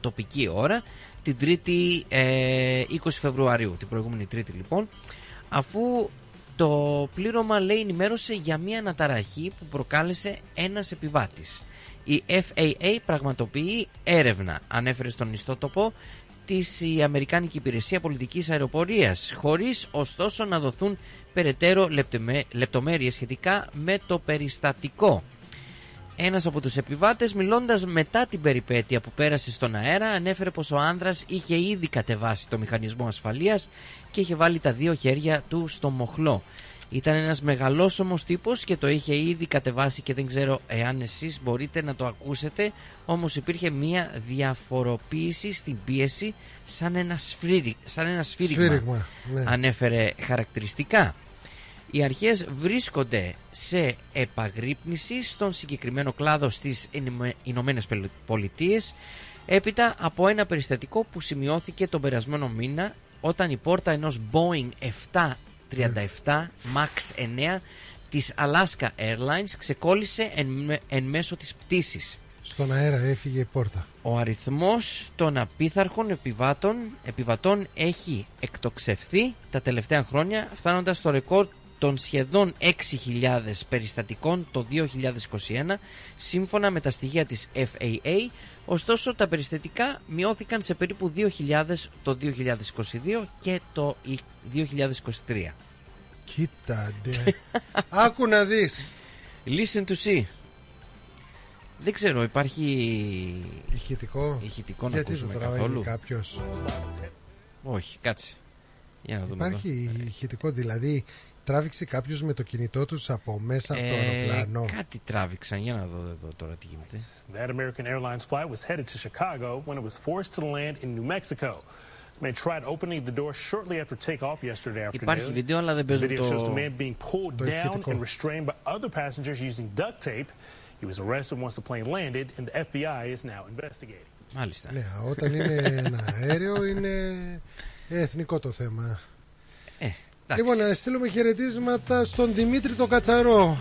τοπική ώρα την 3η ε, 20 Φεβρουαρίου, την προηγούμενη Τρίτη λοιπόν αφού το πλήρωμα λέει ενημέρωσε για μια αναταραχή που προκάλεσε ένας επιβάτης. Η FAA πραγματοποιεί έρευνα, ανέφερε στον ιστότοπο της η Αμερικάνικη Υπηρεσία Πολιτικής Αεροπορίας, χωρίς ωστόσο να δοθούν περαιτέρω λεπτομέ- λεπτομέρειες σχετικά με το περιστατικό. Ένας από τους επιβάτες μιλώντας μετά την περιπέτεια που πέρασε στον αέρα ανέφερε πως ο άνδρας είχε ήδη κατεβάσει το μηχανισμό ασφαλείας και είχε βάλει τα δύο χέρια του στο μοχλό. Ήταν ένας μεγαλόσωμος τύπος και το είχε ήδη κατεβάσει και δεν ξέρω εάν εσείς μπορείτε να το ακούσετε όμως υπήρχε μια διαφοροποίηση στην πίεση σαν ένα, σφύρι, σαν ένα σφύριγμα, Σφύριγμα, ναι. ανέφερε χαρακτηριστικά. Οι αρχές βρίσκονται σε επαγρύπνηση στον συγκεκριμένο κλάδο στις Ηνωμε- Ηνωμένες Πολιτείες έπειτα από ένα περιστατικό που σημειώθηκε τον περασμένο μήνα όταν η πόρτα ενός Boeing 737 MAX 9 της Alaska Airlines ξεκόλλησε εν, με- εν μέσω της πτήσης. Στον αέρα έφυγε η πόρτα. Ο αριθμός των απίθαρχων επιβάτων, επιβατών έχει εκτοξευθεί τα τελευταία χρόνια φτάνοντας στο ρεκόρ των σχεδόν 6.000 περιστατικών το 2021 σύμφωνα με τα στοιχεία της FAA ωστόσο τα περιστατικά μειώθηκαν σε περίπου 2.000 το 2022 και το 2023 Κοίτα ντε. Άκου να δεις. Listen to see δεν ξέρω, υπάρχει Ηχητικό. ηχητικό να Γιατί το ακούσουμε τραβάει καθόλου; κάποιος; Όχι, κάτσε. Για να δούμε εδώ. Υπάρχει ηχητικό, δηλαδή τράβηξε κάποιος με το κινητό τους από μέσα από το Ε, αεροπλάνο; κάτι τράβηξαν. Για να δω εδώ τώρα τι γίνεται. That American Airlines flight was headed to Chicago when it was forced to land in New Mexico. The man tried opening the door shortly after takeoff yesterday afternoon. Υπάρχει βίντεο, αλλά δεν The παίζουν video shows το- the man being pulled το down ηχητικό. and restrained by other passengers using duct tape. He was arrested once the plane landed, and the FBI is now investigating. Μάλιστα. Ναι, όταν είναι ένα αέριο είναι εθνικό το θέμα. Ε, Λοιπόν, να στείλουμε χαιρετίσματα στον Δημήτρη τον Κατσαρό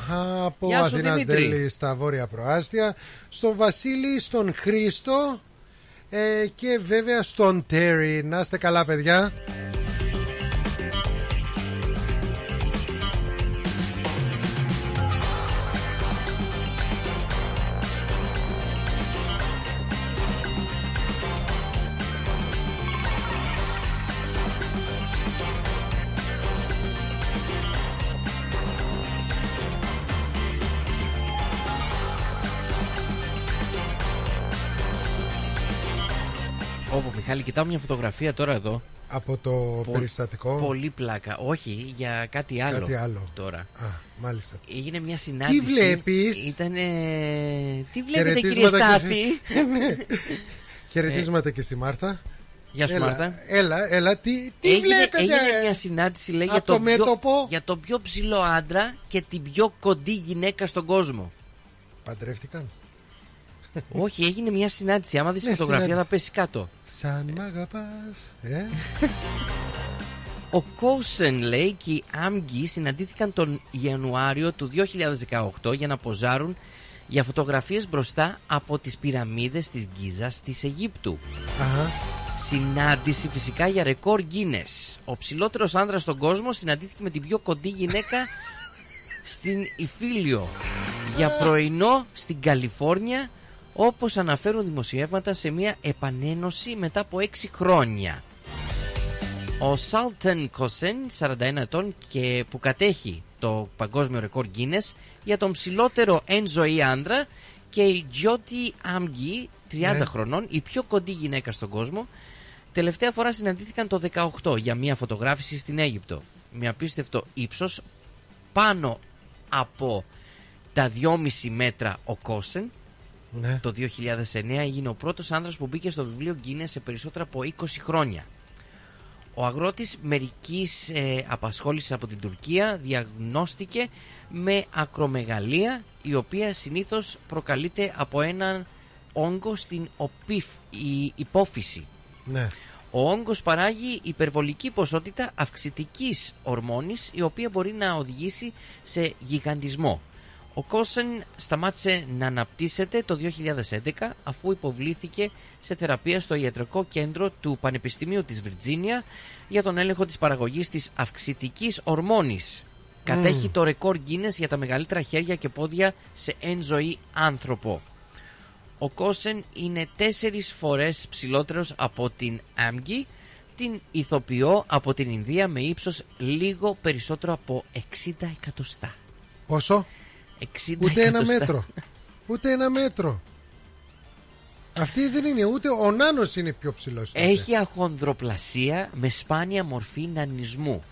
από Γεια σου, Αθηνάς Δημήτρη. Δέλη στα Βόρεια Προάστια, στον Βασίλη, στον Χρήστο ε, και βέβαια στον Τέρι. Να είστε καλά, παιδιά. Όπω Μιχάλη, κοιτάω μια φωτογραφία τώρα εδώ. Από το Πο- περιστατικό. Πολύ πλάκα. Όχι, για κάτι άλλο. Κάτι άλλο. Τώρα. Α, μάλιστα. Έγινε μια συνάντηση. βλέπεις; Ήτανε... Τι βλέπετε, κύριε Χαιρετίσματα, Στάθη; Ναι. Χαιρετίσματα και στη Μάρθα. Γεια σου, έλα, Μάρθα. Έλα, έλα, τι, τι έγινε, βλέπετε. έγινε μια συνάντηση λέει, για, Από το τον πιο, μέτωπο. για τον πιο ψηλό άντρα και την πιο κοντή γυναίκα στον κόσμο. Παντρεύτηκαν. Όχι, έγινε μια συνάντηση. Άμα δεις Ναι, φωτογραφία συνάντηση. θα πέσει κάτω. Σαν μ' αγαπάς, ε. Ο Κόσεν λέει και οι Άμγκοι συναντήθηκαν τον Ιανουάριο του 2018 για να ποζάρουν για φωτογραφίες μπροστά από τις πυραμίδες της Γκίζας της Αιγύπτου. Αχα. Συνάντηση φυσικά για ρεκόρ Guinness. Ο ψηλότερος άνδρας στον κόσμο συναντήθηκε με την πιο κοντή γυναίκα στην Ιφίλιο για πρωινό στην Καλιφόρνια όπως αναφέρουν δημοσιεύματα σε μια επανένωση μετά από 6 χρόνια. Ο Σάλτεν Κοσέν, 41 ετών και που κατέχει το παγκόσμιο ρεκόρ Guinness για τον ψηλότερο εν ζωή άντρα και η Τζιώτη Άμγκη, 30 Ναι. χρονών, η πιο κοντή γυναίκα στον κόσμο, τελευταία φορά συναντήθηκαν το 18 για μια φωτογράφηση στην Αίγυπτο. Με απίστευτο ύψος πάνω από τα 2,5 μέτρα ο Κόσεν Ναι. το 2009 έγινε ο πρώτος άνδρας που μπήκε στο βιβλίο Guinness σε περισσότερα από 20 χρόνια. Ο αγρότης μερικής ε, απασχόλησης από την Τουρκία διαγνώστηκε με ακρομεγαλία η οποία συνήθως προκαλείται από έναν όγκο στην οπίφ, η υπόφυση. Ναι. Ο όγκος παράγει υπερβολική ποσότητα αυξητικής ορμόνης η οποία μπορεί να οδηγήσει σε γιγαντισμό. Ο Κόσεν σταμάτησε να αναπτύσσεται το 2011 αφού υποβλήθηκε σε θεραπεία στο ιατρικό κέντρο του Πανεπιστημίου της Βιρτζίνια για τον έλεγχο της παραγωγής της αυξητικής ορμόνης. Κατέχει το ρεκόρ Guinness για τα μεγαλύτερα χέρια και πόδια σε εν ζωή άνθρωπο. Ο Κόσεν είναι τέσσερις φορές ψηλότερος από την Άμγκη, την ηθοποιό από την Ινδία με ύψος λίγο περισσότερο από 60 εκατοστά. Πόσο; 60 Ούτε ένα εκατοστά. μέτρο. Ούτε ένα μέτρο. Αυτή δεν είναι, ούτε ο νάνος είναι πιο ψηλός. τότε. Έχει αχονδροπλασία με σπάνια μορφή νανισμού.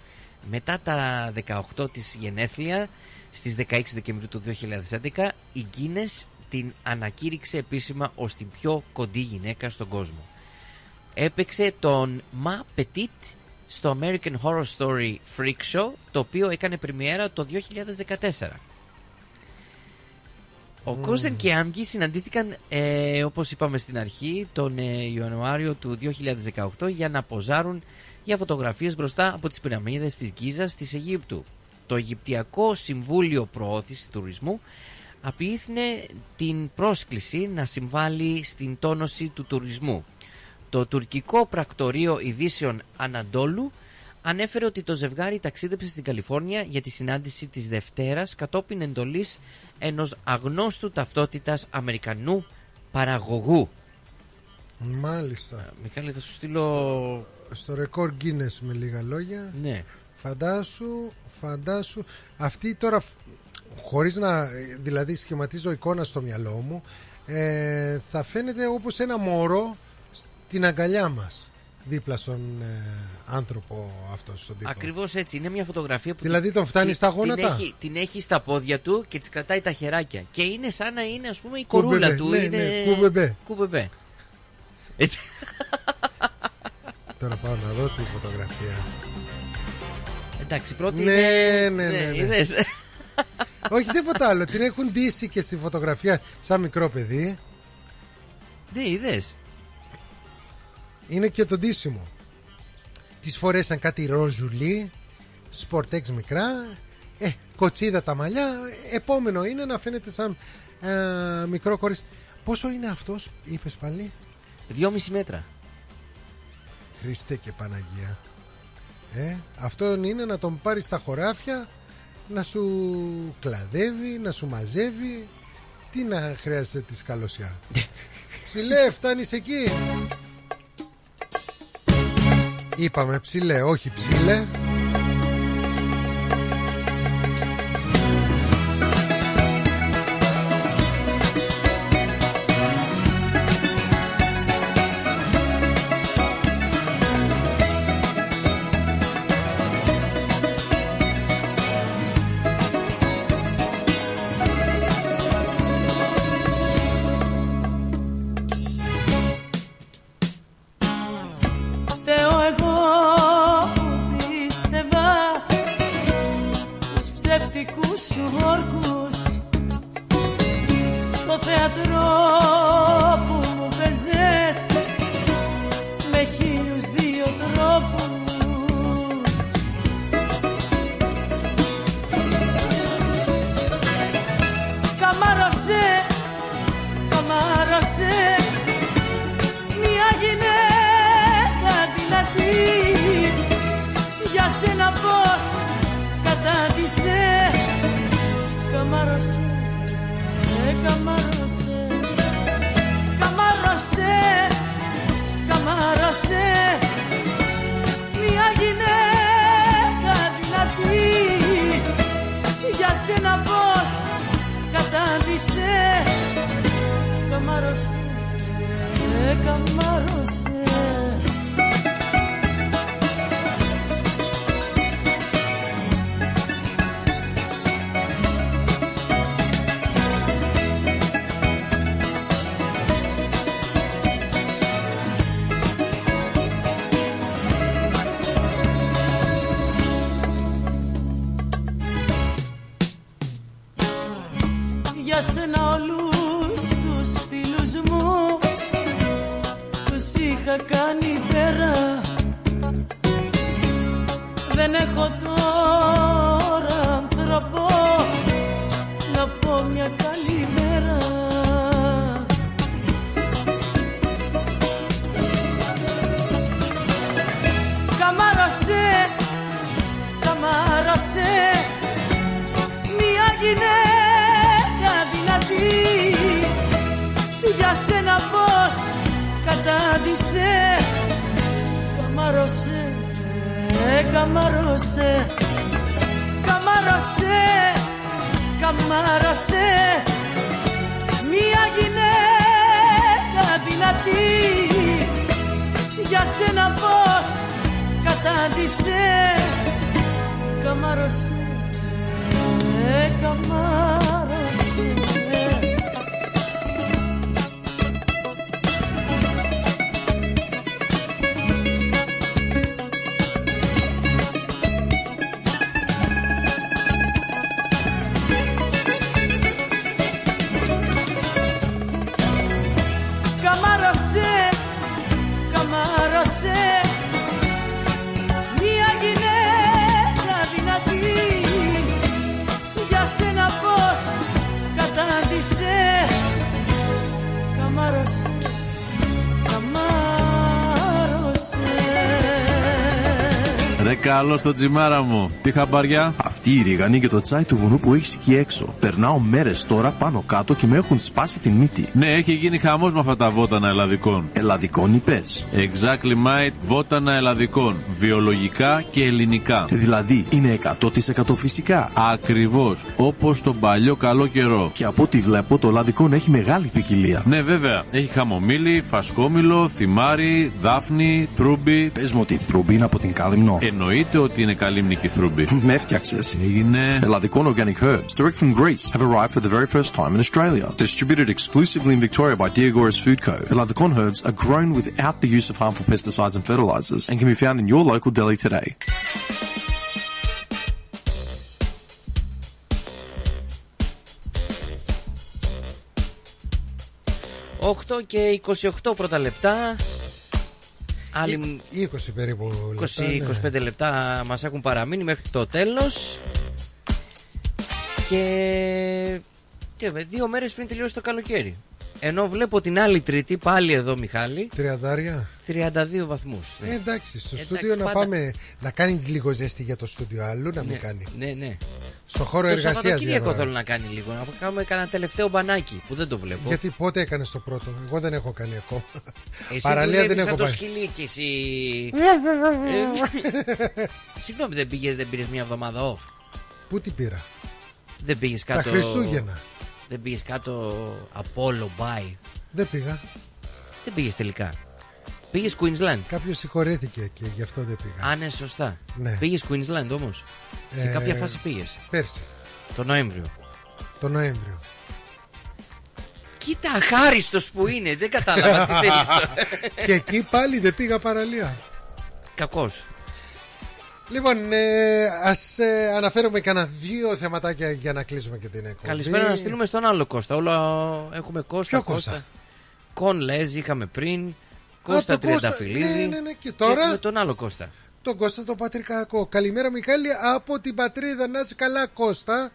Μετά τα 18 της γενέθλια, στις 16 Δεκεμβρίου του 2011, η Guinness την ανακήρυξε επίσημα ως την πιο κοντή γυναίκα στον κόσμο. Έπαιξε τον Ma Petit στο American Horror Story Freak Show, το οποίο έκανε πρεμιέρα το 2014. Ο Mm. Κόζεν και Άμγκη συναντήθηκαν, ε, όπως είπαμε στην αρχή, τον ε, Ιανουάριο του 2018 για να ποζάρουν για φωτογραφίες μπροστά από τις πυραμίδες της Γκίζας της Αιγύπτου. Το Αιγυπτιακό Συμβούλιο Προώθησης Τουρισμού απίθυνε την πρόσκληση να συμβάλλει στην τόνωση του τουρισμού. Το τουρκικό πρακτορείο ειδήσεων Αναντόλου ανέφερε ότι το ζευγάρι ταξίδεψε στην Καλιφόρνια για τη συνάντηση της Δευτέρας κατόπιν εντολής ενός αγνώστου ταυτότητας Αμερικανού παραγωγού. Μάλιστα. Μιχάλη θα σου στείλω... Στο ρεκόρ Guinness με λίγα λόγια. Ναι. Φαντάσου, φαντάσου. Αυτή τώρα, φ- χωρίς να, δηλαδή σχηματίζω εικόνα στο μυαλό μου, ε, θα φαίνεται όπως ένα μωρό στην αγκαλιά μας. Δίπλα στον ε, άνθρωπο αυτός, στον τύπο. Ακριβώς έτσι. Είναι μια φωτογραφία που... Δηλαδή την- τον φτάνει την- στα την γόνατα; έχει, την έχει στα πόδια του και τις κρατάει τα χεράκια. Και είναι σαν να είναι ας πούμε η Κουμπεμπέ, κορούλα του. ναι, είναι... ναι, κουμπεμπέ. Κουμπεμπέ. Έτσι. Τώρα πάω να δω τη φωτογραφία. Εντάξει, πρώτη ναι, είναι... ναι, ναι, ναι. είδες. Όχι τίποτα άλλο. Την έχουν ντύσει και στη φωτογραφία σαν μικρό παιδί. Ναι, είδες. Είναι και το ντύσιμο. Τις φορέσαν κάτι ροζουλί, σπορτέξ μικρά, ε, κοτσίδα τα μαλλιά. Επόμενο είναι να φαίνεται σαν ε, μικρό κορίτσι. Πόσο είναι αυτός, είπες πάλι; Δυόμιση μέτρα. Χριστέ και Παναγία. Ε, αυτόν είναι να τον πάρεις στα χωράφια, να σου κλαδεύει, να σου μαζεύει. Τι να χρειάζεται της καλωσιά. ψηλέ, φτάνεις εκεί. Είπαμε ψηλέ, όχι ψηλέ. Καλό στο τσιμάρα μου. Τι χαμπαριά. Αυτή η ρίγανη και το τσάι του βουνού που έχεις εκεί έξω. Περνάω μέρες τώρα πάνω κάτω και με έχουν σπάσει την μύτη. Ναι, έχει γίνει χαμός με αυτά τα βότανα ελλαδικών. Ελλαδικών είπες. Exactly mate, βότανα ελλαδικών. Βιολογικά και ελληνικά. Δηλαδή είναι 100% φυσικά. Ακριβώς. Όπως τον παλιό καλό καιρό. Και από ό,τι βλέπω το ελλαδικό έχει μεγάλη ποικιλία. Ναι, βέβαια. Έχει χαμομήλι, φασκόμηλο, θυμάρι, δάφνη, θρούμπι. Πες μου ότι η θρούμπι είναι από την κάλυμνο. Εννοείται ότι είναι καλύμνικη θρούμπι. Με έφτιαξες. Έγινε. Ελλαδικών organic herbs, direct from Greece, have arrived for the very first time in Australia. Distributed exclusively in Victoria by Diagoras Food Co. Eladicon herbs are grown without the use of harmful pesticides and fertilizers and can be found in your local deli today. Οχτώ και 28 πρώτα λεπτά. Άλλοι 20 περίπου λεπτά, 20-25 ναι. λεπτά μας έχουν παραμείνει μέχρι το τέλος και... και βε- δύο μέρες πριν τελειώσει το καλοκαίρι. Ενώ βλέπω την άλλη Τρίτη, πάλι εδώ Μιχάλη, Τριαντάρια. 32 βαθμούς. Ε, εντάξει, στο Εντάξει, στούντιο να πάντα- πάμε να κάνεις λίγο ζέστη για το στούντιο, αλλού να μην Ναι, κάνει. Ναι, ναι. Στο χώρο το εργασίας. Σαββατοκύριακο θέλω να κάνει λίγο. Να κάνουμε κανένα τελευταίο μπανάκι που δεν το βλέπω. Γιατί πότε έκανες το πρώτο, εγώ δεν έχω κάνει ακόμα. Εσύ Παραλία δεν δουλεύεις έχω σαν το πάει. σκυλί και εσύ. Ε, Συγγνώμη, δεν πήγες, δεν πήρες μια εβδομάδα off. Πού την πήρα; Δεν πήγες Τα κάτω. Χριστούγεννα. Δεν πήγες κάτω Apollo Bay. Δεν πήγα. Δεν πήγες τελικά. Πήγες Queensland. Κάποιος συγχωρέθηκε και γι' αυτό δεν πήγα. Α, ναι, σωστά. Ναι. Πήγες Queensland όμως. Σε Ε, κάποια φάση πήγες. Πέρσι, Το Νοέμβριο. το Νοέμβριο. Κοίτα, αχάριστος που είναι. Δεν κατάλαβα τι θέλεις. τώρα. και εκεί πάλι δεν πήγα παραλία. Κακός. Λοιπόν, ε, ας ε, αναφέρουμε κανένα δύο θεματάκια για να κλείσουμε και την εκπομπή. Καλησπέρα να στείλουμε στον άλλο Κώστα. Όλα έχουμε Κώστα. Ποιο Κώστα; Κον Λέζ είχαμε πριν. Κώστα τον Κώστα. Τριανταφυλλίδη. Ναι, ναι, ναι. Και τώρα; έχουμε τον άλλο Κώστα. Τον Κώστα τον Πατρικάκο. Καλημέρα Μιχάλη από την πατρίδα. Να είσαι καλά Κώστα.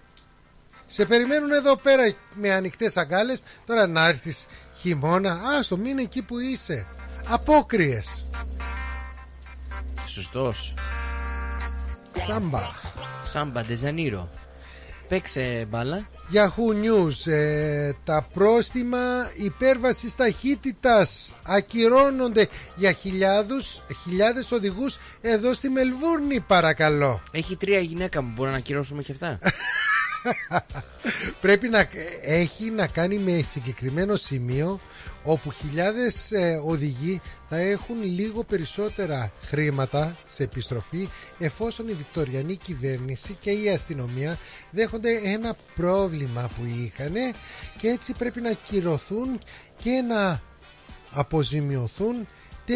Σε περιμένουν εδώ πέρα με ανοιχτές αγκάλες. Τώρα να έρθεις χειμώνα. Α, στο μήνα εκεί που είσαι. Απόκριες. Σωστός. Σάμπα. Σάμπα Ντεζανίρο. Παίξε μπάλα. Yahoo News. Ε, τα πρόστιμα υπέρβασης ταχύτητας ακυρώνονται για χιλιάδους, χιλιάδες οδηγούς εδώ στη Μελβούρνη παρακαλώ. Έχει τρία γυναίκα μου, μπορούμε να ακυρώσουμε και αυτά. Πρέπει να έχει να κάνει με συγκεκριμένο σημείο όπου χιλιάδες ε, οδηγοί θα έχουν λίγο περισσότερα χρήματα σε επιστροφή εφόσον η Βικτοριανή κυβέρνηση και η αστυνομία δέχονται ένα πρόβλημα που είχαν και έτσι πρέπει να κυρωθούν και να αποζημιωθούν 4.000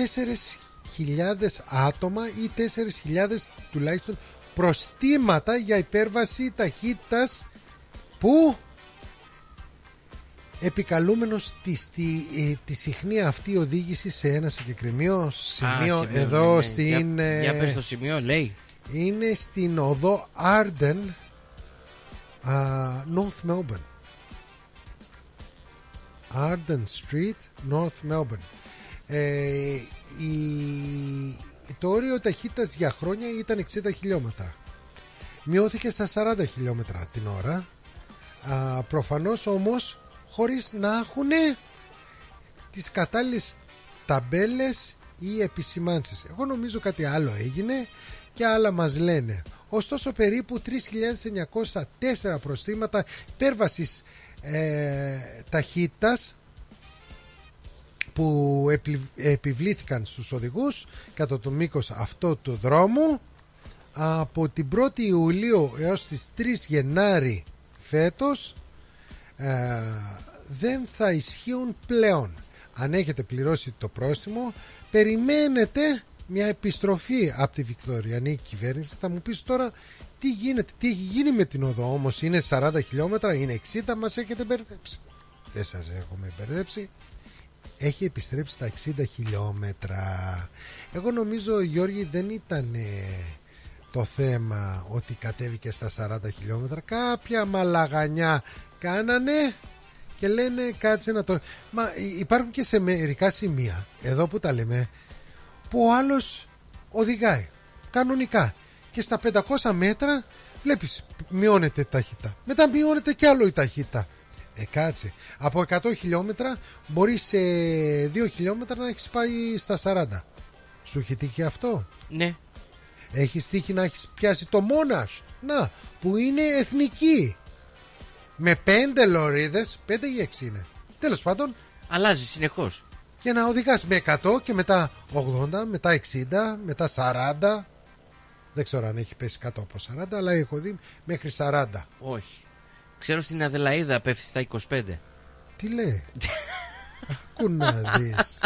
άτομα ή 4.000 τουλάχιστον προστήματα για υπέρβαση ταχύτητας που επικαλούμενος τη, τη, ε, τη συχνή αυτή οδήγηση σε ένα συγκεκριμένο σημείο Α, εδώ ναι, ναι. στην... Για, ε, για πες το σημείο, λέει. είναι στην οδό Arden α, North Melbourne Arden Street North Melbourne ε, η, το όριο ταχύτητας για χρόνια ήταν 60 χιλιόμετρα μειώθηκε στα 40 χιλιόμετρα την ώρα α, προφανώς όμως χωρίς να έχουν τις κατάλληλες ταμπέλες ή επισημάνσεις. Εγώ νομίζω κάτι άλλο έγινε και άλλα μας λένε. Ωστόσο περίπου 3.904 προστήματα υπέρβασης ε, ταχύτητας που επι- επιβλήθηκαν στους οδηγούς κατά το μήκος αυτό του δρόμου από την 1η Ιουλίου έως τις 3 Γενάρη φέτος ε, δεν θα ισχύουν πλέον. Αν έχετε πληρώσει το πρόστιμο, περιμένετε μια επιστροφή από τη Βικτωριανή κυβέρνηση. Θα μου πεις τώρα τι γίνεται, τι έχει γίνει με την οδό όμως, είναι 40 χιλιόμετρα, είναι 60, μας έχετε μπερδέψει. Δεν σας έχουμε μπερδέψει. Έχει επιστρέψει στα 60 χιλιόμετρα. Εγώ νομίζω Γιώργη δεν ήταν ε, το θέμα ότι κατέβηκε στα 40 χιλιόμετρα. Κάποια μαλαγανιά κάνανε και λένε κάτσε να το... Μα υπάρχουν και σε μερικά σημεία, εδώ που τα λέμε, που ο άλλος οδηγάει κανονικά και στα 500 μέτρα βλέπεις μειώνεται η ταχύτητα. Μετά μειώνεται κι άλλο η ταχύτητα. Ε, κάτσε. Από 100 χιλιόμετρα μπορείς σε 2 χιλιόμετρα να έχεις πάει στα 40. Σου έχει τύχει αυτό; Ναι. Έχεις τύχει να έχεις πιάσει το μόνας. Να, που είναι εθνική. Με πέντε λωρίδες, πέντε ή έξι είναι. Τέλος πάντων. Αλλάζει συνεχώς. Και να οδηγάς με 100 και μετά 80, μετά 60, μετά 40. Δεν ξέρω αν έχει πέσει κάτω από 40, αλλά έχω δει μέχρι 40. Όχι. Ξέρω στην Αδελαίδα πέφτει στα 25. Τι λέει; Ακού να δεις.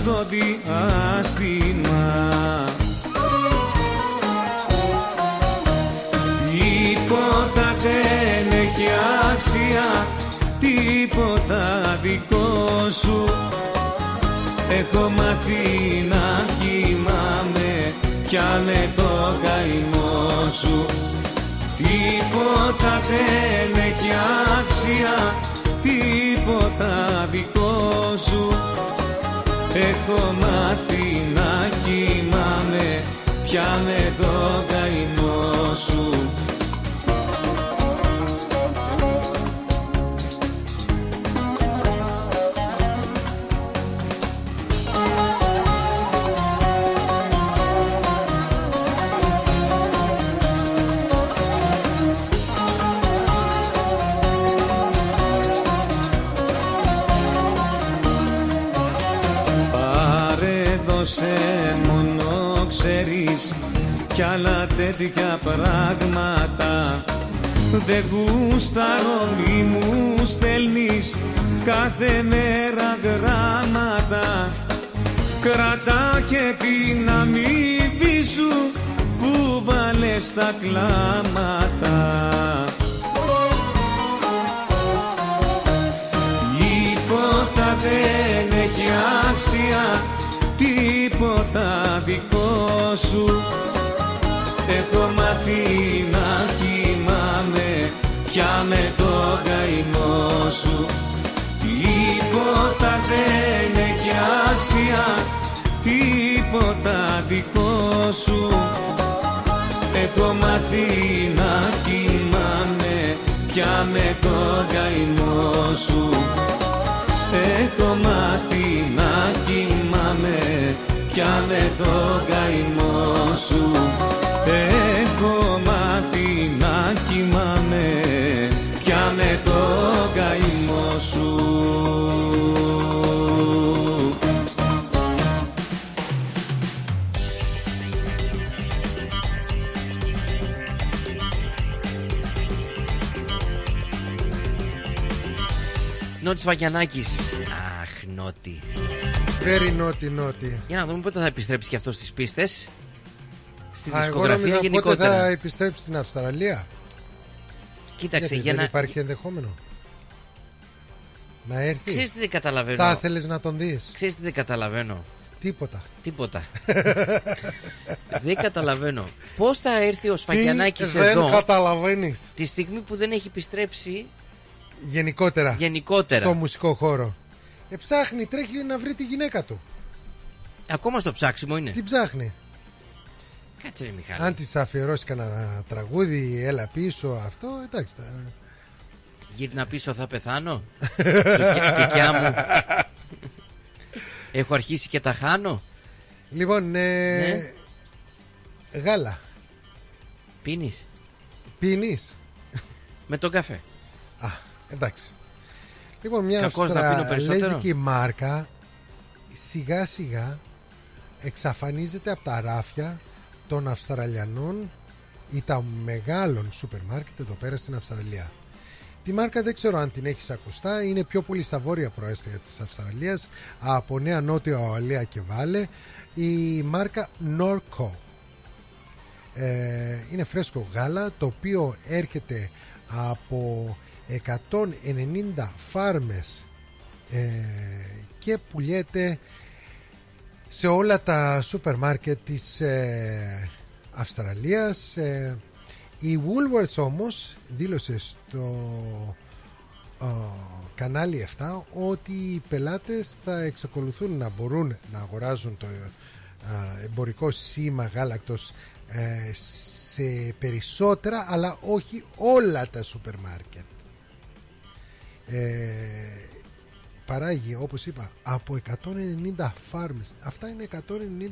Στο διάστημα. Τίποτα δεν έχει άξια Τίποτα δικό σου. Έχω μάθει να κοιμάμαι Πιάνε το καημό σου. Τίποτα δεν έχει άξια Τίποτα δικό σου Έχω μάθει να κοιμάμαι. Πια με το καημό τέτοια πράγματα. Δεν γούσταρω μη μου στέλνεις κάθε μέρα γράμματα. Κρατά και την αμοιβή σου που βάλες τα κλάματα. Τίποτα δεν έχει άξια Τίποτα δικό σου Έχω μάθει να κοιμάμαι Πια με το καημό σου. Τίποτα δεν έχει άξια Τίποτα δικό σου. Έχω μάθει να κοιμάμαι Πια με το καημό σου. Έχω μάθει να κοιμάμαι Πια με το καημό σου Έχω μάθει να κοιμάμαι Πια με το καημό σου Νότης Βαγιανάκης. Αχ, Νότι. Very naughty, naughty. Για να δούμε πότε θα επιστρέψει και αυτός στις πίστες. Στη Α, εγώ δισκογραφία νόμιζα πότε γενικότερα. θα επιστρέψει στην Αυστραλία. Κοίταξε, Γιατί για δεν να... υπάρχει ενδεχόμενο. Να έρθει. Ξέρεις τι δεν καταλαβαίνω. Θα ήθελες να τον δεις. Ξέρεις τι δεν καταλαβαίνω. Τίποτα. Τίποτα. δεν καταλαβαίνω. Πώς θα έρθει ο Σφαγιανάκης Τι δεν εδώ καταλαβαίνεις. τη στιγμή που δεν έχει επιστρέψει Γενικότερα. γενικότερα. Στο μουσικό χώρο. Ε, ψάχνει, τρέχει να βρει τη γυναίκα του. Ακόμα στο ψάξιμο είναι. Τι ψάχνει. Κάτσε ρε Μιχάλη. Αν της αφιερώσει κανένα τραγούδι, έλα πίσω, αυτό, εντάξει. τα- Γύρνα πίσω θα πεθάνω. το, κε- κεκιά μου. Έχω αρχίσει και τα χάνω. Λοιπόν, ε, Ναι. γάλα. Πίνεις. Πίνεις. Με τον καφέ. Α, εντάξει. Λοιπόν, μια Κακώς να πίνω περισσότερο. αυστραλέζικη μάρκα σιγά σιγά εξαφανίζεται από τα ράφια των Αυστραλιανών ή τα μεγάλων σούπερ μάρκετ εδώ πέρα στην Αυστραλία. Τη μάρκα δεν ξέρω αν την έχεις ακουστά, είναι πιο πολύ στα βόρεια προέστια της Αυστραλίας, από Νέα Νότια Ουαλία και Βάλε, η μάρκα Norco. Ε, είναι φρέσκο γάλα το οποίο έρχεται από 190 φάρμες ε, και πουλιέται σε όλα τα σούπερ μάρκετ της ε, Αυστραλίας ε, η Woolworths όμως δήλωσε στο ε, κανάλι 7 ότι οι πελάτες θα εξακολουθούν να μπορούν να αγοράζουν το ε, εμπορικό σήμα γάλακτος ε, σε περισσότερα αλλά όχι όλα τα σούπερ μάρκετ ε, παράγει όπως είπα από 190 φάρμες αυτά είναι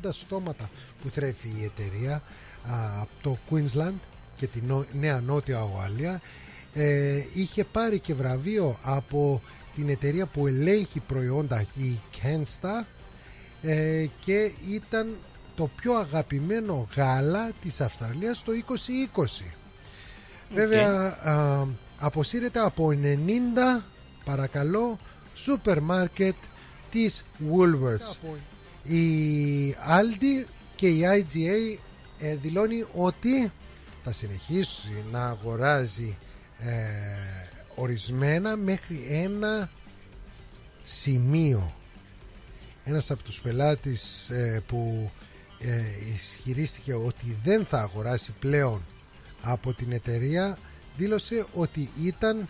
190 στόματα που θρέφει η εταιρεία α, από το Queensland και τη νο- Νέα Νότια Ουαλία. Ε, είχε πάρει και βραβείο από την εταιρεία που ελέγχει προϊόντα η Kensta ε, και ήταν το πιο αγαπημένο γάλα της Αυστραλίας το 2020 βέβαια α, αποσύρεται από 90 παρακαλώ σούπερ μάρκετ της Woolworths. Η Aldi και η IGA ε, δηλώνει ότι θα συνεχίσει να αγοράζει ε, ορισμένα μέχρι ένα σημείο. Ένας από τους πελάτες ε, που ε, ισχυρίστηκε ότι δεν θα αγοράσει πλέον από την εταιρεία δήλωσε ότι ήταν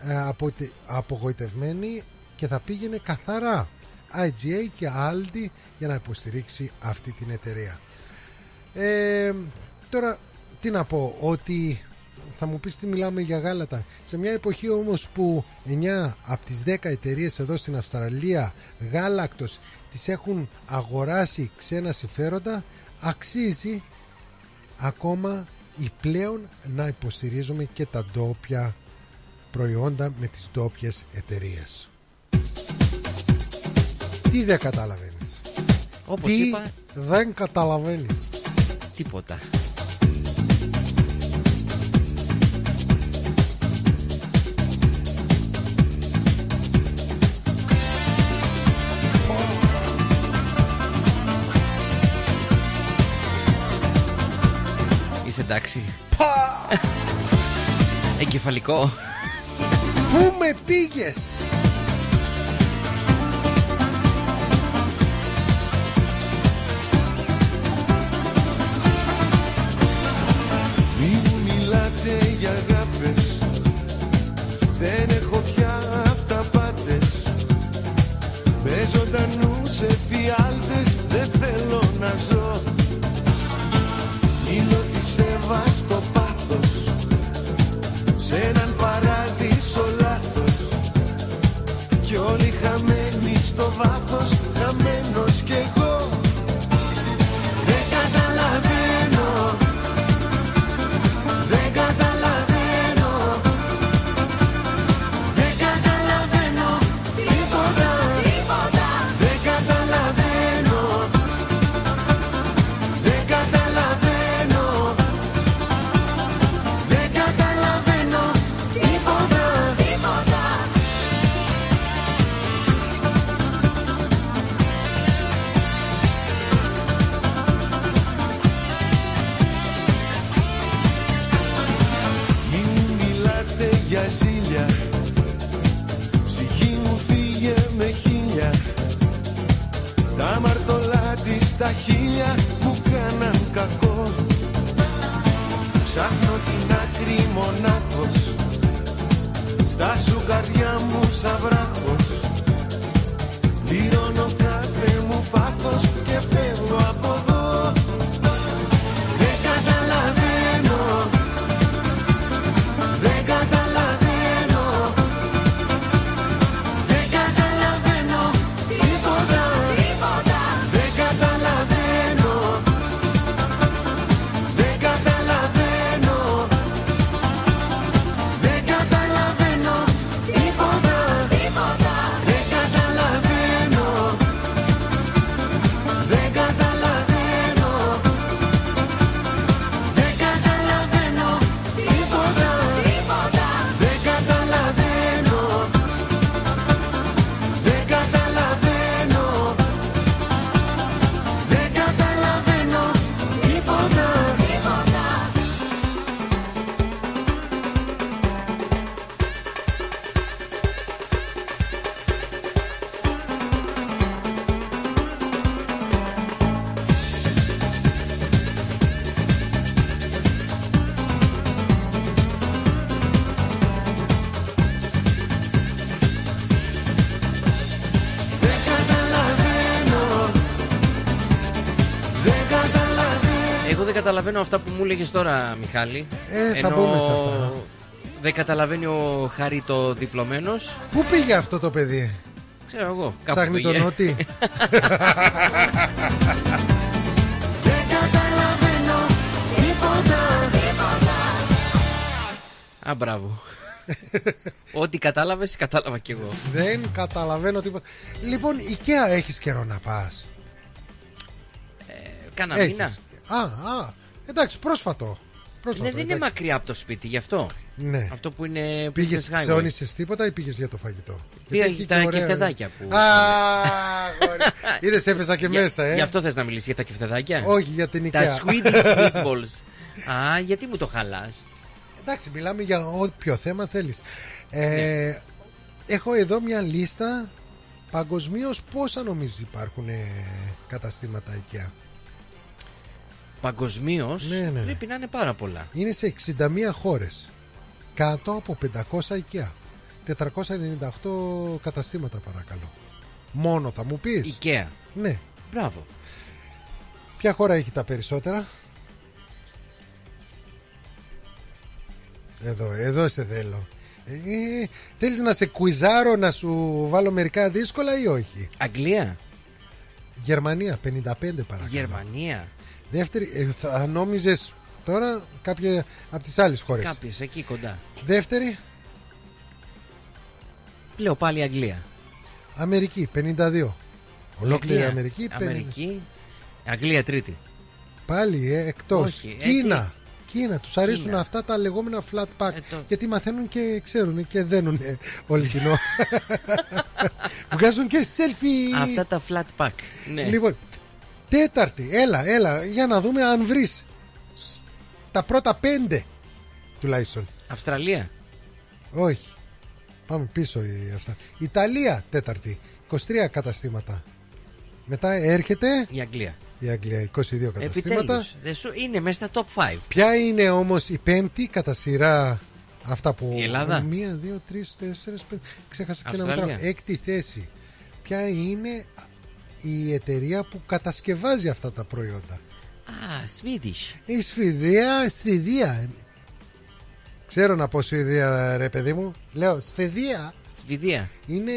ε, αποτε- απογοητευμένη και θα πήγαινε καθαρά IGA και Aldi για να υποστηρίξει αυτή την εταιρεία. Ε, τώρα τι να πω ότι θα μου πεις τι μιλάμε για γάλατα σε μια εποχή όμως που 9 από τις 10 εταιρείες εδώ στην Αυστραλία γάλακτος τις έχουν αγοράσει ξένα συμφέροντα αξίζει ακόμα ή πλέον να υποστηρίζουμε και τα ντόπια προϊόντα με τις ντόπιες εταιρείες. Τι δεν καταλαβαίνεις Όπως Τι είπα, δεν καταλαβαίνεις τίποτα. Είσαι εντάξει. Εγκεφαλικό. Πού με πήγες; Στο βάθος Χαμένος κι καταλαβαίνω Εγώ δεν καταλαβαίνω αυτά που μου έλεγε τώρα, Μιχάλη. Ε, θα μπούμε σε αυτά. Δεν καταλαβαίνει ο Χάρη το διπλωμένος. Πού πήγε αυτό το παιδί; Ξέρω εγώ. Κάπου Ψάχνει τον πήγε. νότι Δεν καταλαβαίνω τίποτα Α, μπράβο. Ό,τι κατάλαβες, κατάλαβα κι εγώ. Δεν καταλαβαίνω τίποτα Λοιπόν Ikea έχεις καιρό να πας Κάνα Έχεις. μήνα. Α, α, εντάξει πρόσφατο Πρόσφατο, Ναι, δεν είναι εντάξει. μακριά από το σπίτι, γι' αυτό. Ναι. Αυτό που είναι. Πήγες, Princess Highway. ψεώνησες τίποτα ή πήγες για το φαγητό; Πήγα Γιατί έχει τα και ωραία- κεφτεδάκια που- Α, αγόρι. Είδες έπεσα και Για- μέσα ε Γι' αυτό θες να μιλήσεις για τα κεφτεδάκια; Όχι, για την Τα Ikea. Swedish meatballs. Α, γιατί μου το χαλάς; Εντάξει, μιλάμε για όποιο θέμα θέλεις. Ε, Ναι. Έχω εδώ μια λίστα παγκοσμίως πόσα νομίζεις υπάρχουν ε, καταστήματα IKEA; Παγκοσμίως Ναι, ναι, ναι. πρέπει να είναι πάρα πολλά. Είναι σε 61 χώρες Κάτω από 500 οικεία 498 καταστήματα παρακαλώ Μόνο θα μου πεις IKEA. Ναι Μπράβο. Ποια χώρα έχει τα περισσότερα; Εδώ, εδώ σε θέλω ε, Θέλεις να σε κουιζάρω να σου βάλω μερικά δύσκολα ή όχι; Αγγλία. Γερμανία 55 παρακαλώ Γερμανία. Δεύτερη, ε, θα νόμιζες τώρα κάποια από τις άλλες χώρες; Κάποιες εκεί κοντά. Δεύτερη; Λέω πάλι Αγγλία. Αμερική 52 Ολόκληρη Αγγλία. Αμερική, 50. Αμερική. Αγγλία τρίτη. Πάλι ε, εκτός Όχι, ε, Κίνα Κίνα, τους αρέσουν Κίνα. αυτά τα λεγόμενα flat pack Ε, το- Γιατί μαθαίνουν και ξέρουν και δένουν όλη την ώρα Βγάζουν και selfie Αυτά τα flat pack. Ναι. Λοιπόν, τέταρτη, έλα, έλα, για να δούμε αν βρεις σ- τα πρώτα πέντε τουλάχιστον. Αυστραλία. Όχι. Πάμε πίσω η Αυστραλία. Ιταλία, τέταρτη. 23 καταστήματα. Μετά έρχεται Η Αγγλία. η Αγγλία, 22 καταστήματα. Επιτέλους. Δεν σου είναι μέσα στα top 5. Ποια είναι όμως η πέμπτη κατά σειρά αυτά που... Η Ελλάδα. Μία, δύο, τρεις, τέσσερις, πέντε... Ξέχασα και να Αυστραλία. μετράω. Έκτη θέση. Ποια είναι η εταιρεία που κατασκευάζει αυτά τα προϊόντα. Α, Swedish. Η Σφιδία, Σφιδία. Ξέρω να πω Σφιδία ρε παιδί μου. Λέω Σφιδία. Σφιδία. Είναι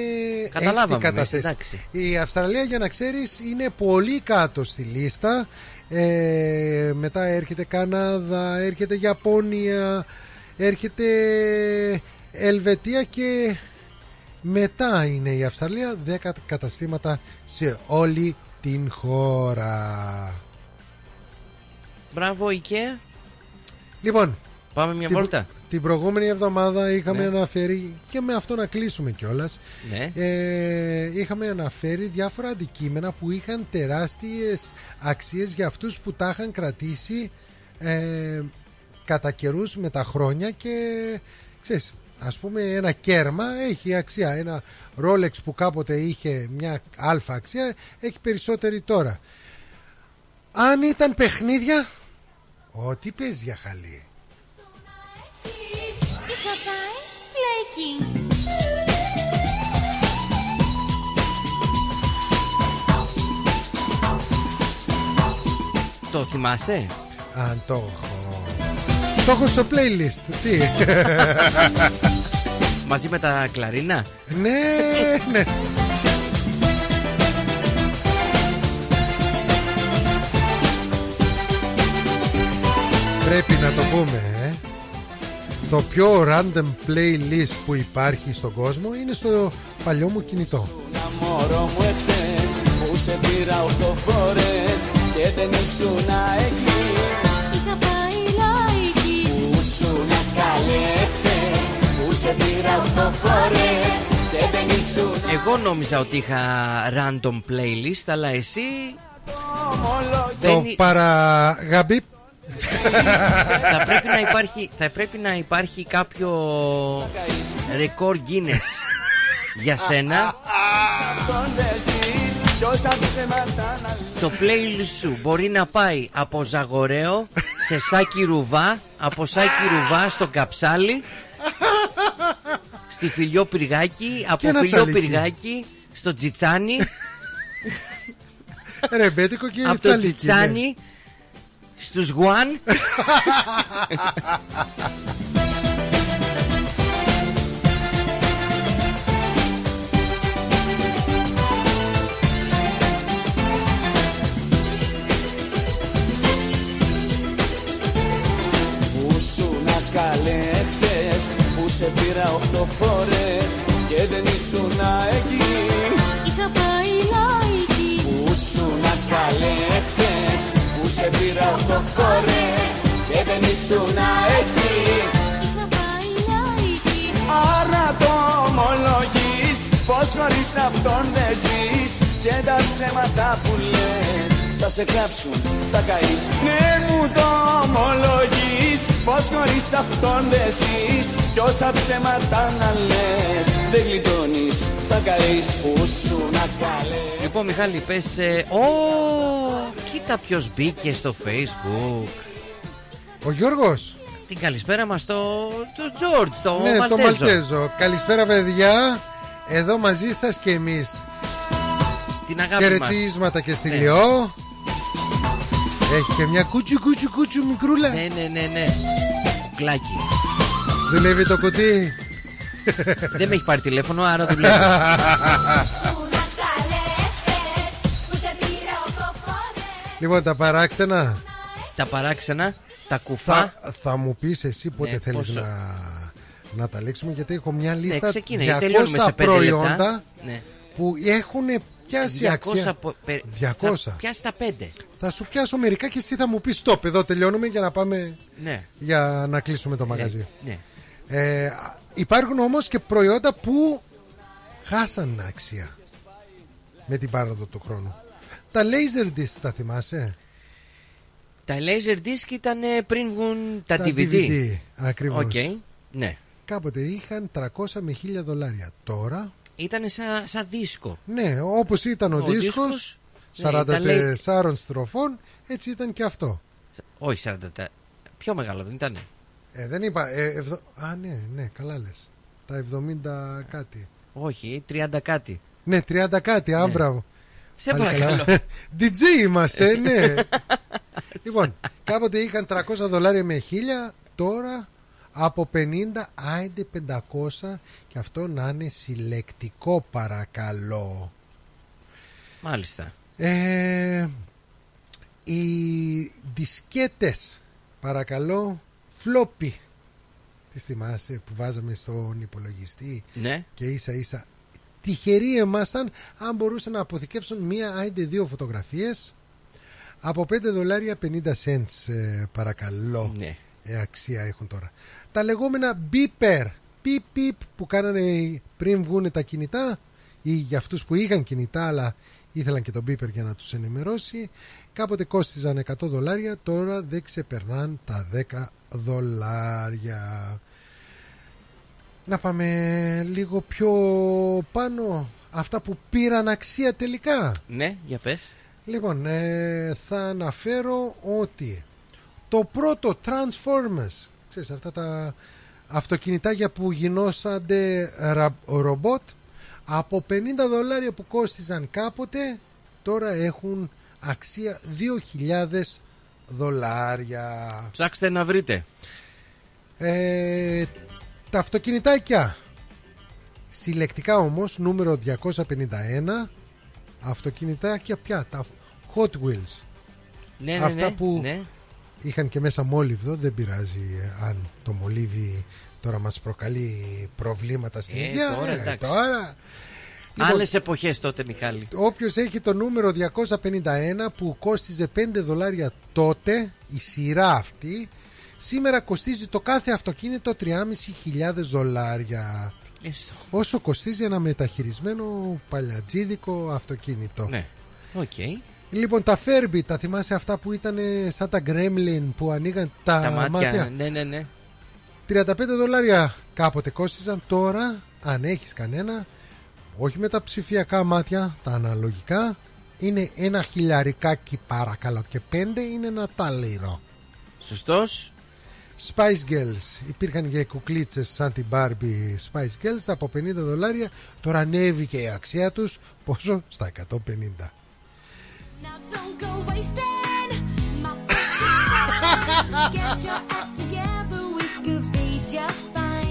Καταλάβαμε έκτη κατάσταση. εμείς, εντάξει. Η Αυστραλία για να ξέρεις είναι πολύ κάτω στη λίστα ε, Μετά έρχεται Κανάδα, έρχεται Ιαπώνια Έρχεται Ελβετία και μετά είναι η Αυστραλία 10 καταστήματα σε όλη την χώρα Μπράβο, IKEA. Λοιπόν, Πάμε μια την, βόλτα. την προηγούμενη εβδομάδα είχαμε Ναι. αναφέρει και με αυτό να κλείσουμε κιόλας. Ναι. Ε, είχαμε αναφέρει διάφορα αντικείμενα που είχαν τεράστιες αξίες για αυτούς που τα είχαν κρατήσει ε, κατά καιρούς με τα χρόνια και ξέρεις, ας πούμε ένα κέρμα έχει αξία ένα Rolex που κάποτε είχε μια αλφα αξία έχει περισσότερη τώρα αν ήταν παιχνίδια ό,τι παίζει για χαλί Είχα πάει φλέκι. Το θυμάσαι; Αν το έχω. Το έχω στο playlist. Τι. Μαζί με τα κλαρίνα; ναι, ναι. Πρέπει να το πούμε, ε. Το πιο random playlist που υπάρχει στον κόσμο είναι στο παλιό μου κινητό. Μωρό μου εχθές που σε πήρα οχτώ φορές και δεν ήσουν εκεί ήσουν καλή εχθές που σε πήρα οχτώ φορές και δεν ήσουν Εγώ νόμιζα ότι είχα random playlist, αλλά εσύ. Το Μπαίνει- παραγαμπίπ θα, πρέπει να υπάρχει, θα πρέπει να υπάρχει κάποιο ρεκόρ Guinness για σένα. Το playlist σου μπορεί να πάει από Ζαγοραίο σε Σάκη Ρουβά, από Σάκη Ρουβά στο Καψάλι, στη Φιλιό Πυργάκη, από ένα Φιλιό τσαλίκι. Πυργάκη στο Τζιτσάνι, ρεμπέτικο και από το τσαλίκι, ναι. Τζιτσάνι στους Γουάν. ήσουν καλή εχθές που σε πήρα οχτώ φορές και δεν ήσουν εκεί Είχα πάει λαϊκή. Που ήσουν καλή εχθές που σε πήρα οχτώ φορές και δεν ήσουν εκεί Είχα πάει λαϊκή. Άρα το ομολογείς πως χωρίς αυτόν δεν ζεις και τα ψέματα που λες θα σε κλάψουν, θα καείς Ναι μου το ομολογείς πως χωρίς αυτόν δεν ζεις κι όσα ψέματα να λες δεν γλιτώνεις, θα καείς που σου να καλές Λοιπόν, Μιχάλη, πες. ε, Ω, κοίτα Κοίτα ποιος μπήκε στο facebook. Ο Γιώργος. Την καλησπέρα μας στο, το George, το ναι, Μαλτέζο. το Μαλτέζο. Καλησπέρα, παιδιά. Εδώ μαζί σας και εμείς. Την αγάπη μας. Χαιρετίσματα και στη Ναι. Λιό. Έχει και μια κούτσου κούτσου κούτσου μικρούλα. Ναι, ναι, ναι, ναι. Κλάκι. Δουλεύει το κουτί. Δεν με έχει πάρει τηλέφωνο, άρα δουλεύει. λοιπόν, τα παράξενα. τα παράξενα, τα κουφά. Θα, θα μου πεις εσύ πότε Ναι, θέλεις πόσο; να, να τα λέξουμε γιατί έχω μια λίστα ξεκινάει, 200 τελειώνουμε σε πέντε προϊόντα λεπτά. Ναι. που έχουν πιάσει 200 αξία. πο- πε- 200. Θα πιάσει τα πέντε. Θα σου πιάσω μερικά και εσύ θα μου πεις stop εδώ τελειώνουμε για να πάμε Ναι. για να κλείσουμε το μαγαζί. Ναι. Ε, υπάρχουν όμως και προϊόντα που χάσαν αξία με την πάροδο του χρόνου. Τα laser discs τα θυμάσαι; Τα laser disc ήταν ε, πριν βγουν τα, Τα DVD. DVD, ακριβώς. Οκ. Ναι. Κάποτε είχαν 300 με 1000 δολάρια. Τώρα, Ήταν σαν σαν δίσκο. ναι, όπως ήταν ο, Ο δίσκος, δίσκος, ναι, τα 44 στροφών, έτσι ήταν και αυτό. Όχι 40. τα- Πιο μεγάλο δεν ήταν. Ε, δεν είπα, ε, ευδο- α ναι, ναι, καλά λες. Τα 70 κάτι. Όχι, 30 κάτι. Ναι, 30 κάτι, Ναι. άμπραβο. Σε Πάλι παρακαλώ. καλά. DJ είμαστε, ναι. λοιπόν, κάποτε είχαν 300 δολάρια με 1000, τώρα από 50 άιντε 500 και αυτό να είναι συλλεκτικό παρακαλώ. Μάλιστα. Ε, οι δισκέτες παρακαλώ φλόπι τις θυμάσαι που βάζαμε στον υπολογιστή Ναι. και ίσα ίσα τυχεροί ήμασταν αν μπορούσαν να αποθηκεύσουν μία άιντε δύο φωτογραφίες από 5 δολάρια 50 cents ε, παρακαλώ Ναι. ε, αξία έχουν τώρα τα λεγόμενα beeper. Beep beep που κάνανε πριν βγουν τα κινητά ή για αυτούς που είχαν κινητά αλλά ήθελαν και τον beeper για να τους ενημερώσει κάποτε κόστιζαν 100 δολάρια τώρα δεν ξεπερνάν τα 10 δολάρια. Να πάμε λίγο πιο πάνω. Αυτά που πήραν αξία τελικά. Ναι, για πες. Λοιπόν, ε, θα αναφέρω ότι το πρώτο Transformers, ξέρεις αυτά τα αυτοκινητάκια που γινώσανται ρα- ρομπότ, από 50 δολάρια που κόστιζαν κάποτε, τώρα έχουν αξία 2.000 δολάρια. Ψάξτε να βρείτε. Ε, τα αυτοκινητάκια συλλεκτικά όμως νούμερο 251 αυτοκινητάκια πια τα Hot Wheels Ναι, ναι, αυτά ναι, που ναι. Είχαν και μέσα μόλιβδο δεν πειράζει ε, αν το μολύβι τώρα μας προκαλεί προβλήματα στην Ε, υγεία τώρα, Ε, εντάξει. τώρα. Λοιπόν, Άλλες εποχές τότε, Μιχάλη. Όποιος έχει το νούμερο 251 που κόστιζε 5 δολάρια τότε η σειρά αυτή σήμερα κοστίζει το κάθε αυτοκίνητο 3.500 δολάρια Έστω. όσο κοστίζει ένα μεταχειρισμένο παλιατζίδικο αυτοκίνητο Ναι. Οκ. Λοιπόν τα Furby τα θυμάσαι αυτά που ήταν σαν τα Gremlin που ανοίγαν τα, Τα μάτια. μάτια; Ναι, ναι, ναι. 35 δολάρια κάποτε κόστιζαν τώρα αν έχεις κανένα όχι με τα ψηφιακά μάτια τα αναλογικά είναι ένα χιλιαρικάκι παρακαλώ και πέντε είναι ένα τάλιρο Σωστός. Spice Girls υπήρχαν και κουκλίτσες σαν την Barbie Spice Girls από 50 δολάρια τώρα ανέβηκε η αξία τους πόσο; Στα 150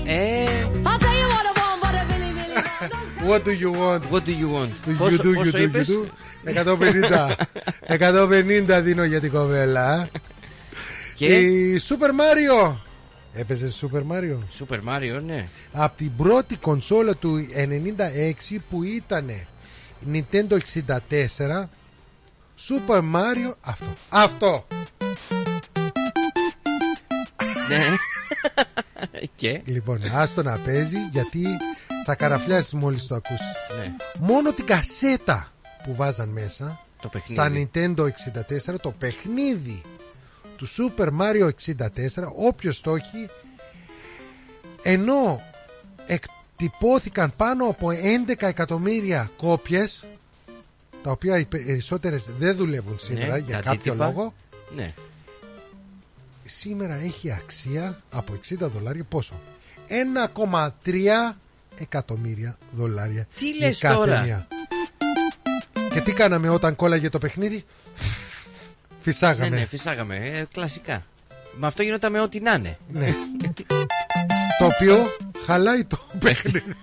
Ε, What do you want what do you want. You Πόσο, do, you πόσο do, you είπες? do. 150 150 δίνω για την κοβέλα Και Η Super Mario Έπαιζε Super Mario Super Mario, ναι. Από την πρώτη κονσόλα του 96 που ήταν Nintendo 64 Super Mario Αυτό Αυτό Ναι. Και; Λοιπόν άστο να παίζει Γιατί θα καραφλιάσεις μόλις το ακούσεις Ναι. Μόνο την κασέτα που βάζαν μέσα Το παιχνίδι. στα Nintendo 64 το παιχνίδι του Super Mario 64 όποιος το έχει ενώ εκτυπώθηκαν πάνω από 11 εκατομμύρια κόπιες τα οποία οι περισσότερες δεν δουλεύουν σήμερα Ναι, για τα κάποιο αντίτυπα. λόγο. Ναι. Σήμερα έχει αξία από 60 δολάρια πόσο; 1,3 εκατομμύρια δολάρια. Τι η λες κάθε τώρα; μία. Και τι κάναμε όταν κόλλαγε το παιχνίδι; Φυσάγαμε. Ναι, ναι, φυσάγαμε. Ε, κλασικά. Με αυτό γινόταν με ό,τι να είναι. Ναι. το οποίο χαλάει το παιχνίδι.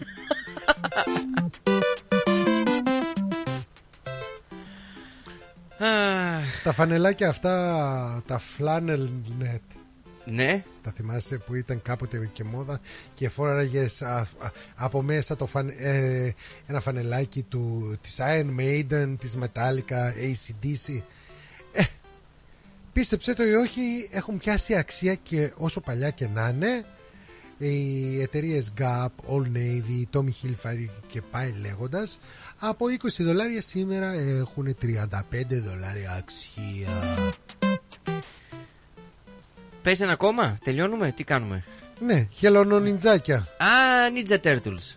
Τα φανελάκια αυτά, τα flannel net. Ναι. Τα θυμάσαι που ήταν κάποτε και μόδα και φόραγες α, α, από μέσα το φαν, ε, ένα φανελάκι του, της Iron Maiden, της Metallica, ACDC. Ε, πίστεψέ το ή όχι, έχουν πιάσει αξία και όσο παλιά και να είναι. Οι εταιρείες Gap, Old Navy, Tommy Hilfiger και πάει λέγοντας από 20 δολάρια σήμερα έχουν 35 δολάρια αξία. Πες ένα ακόμα, τελειώνουμε, τι κάνουμε; Ναι, χελωνονιντζάκια. Α, Ninja Turtles.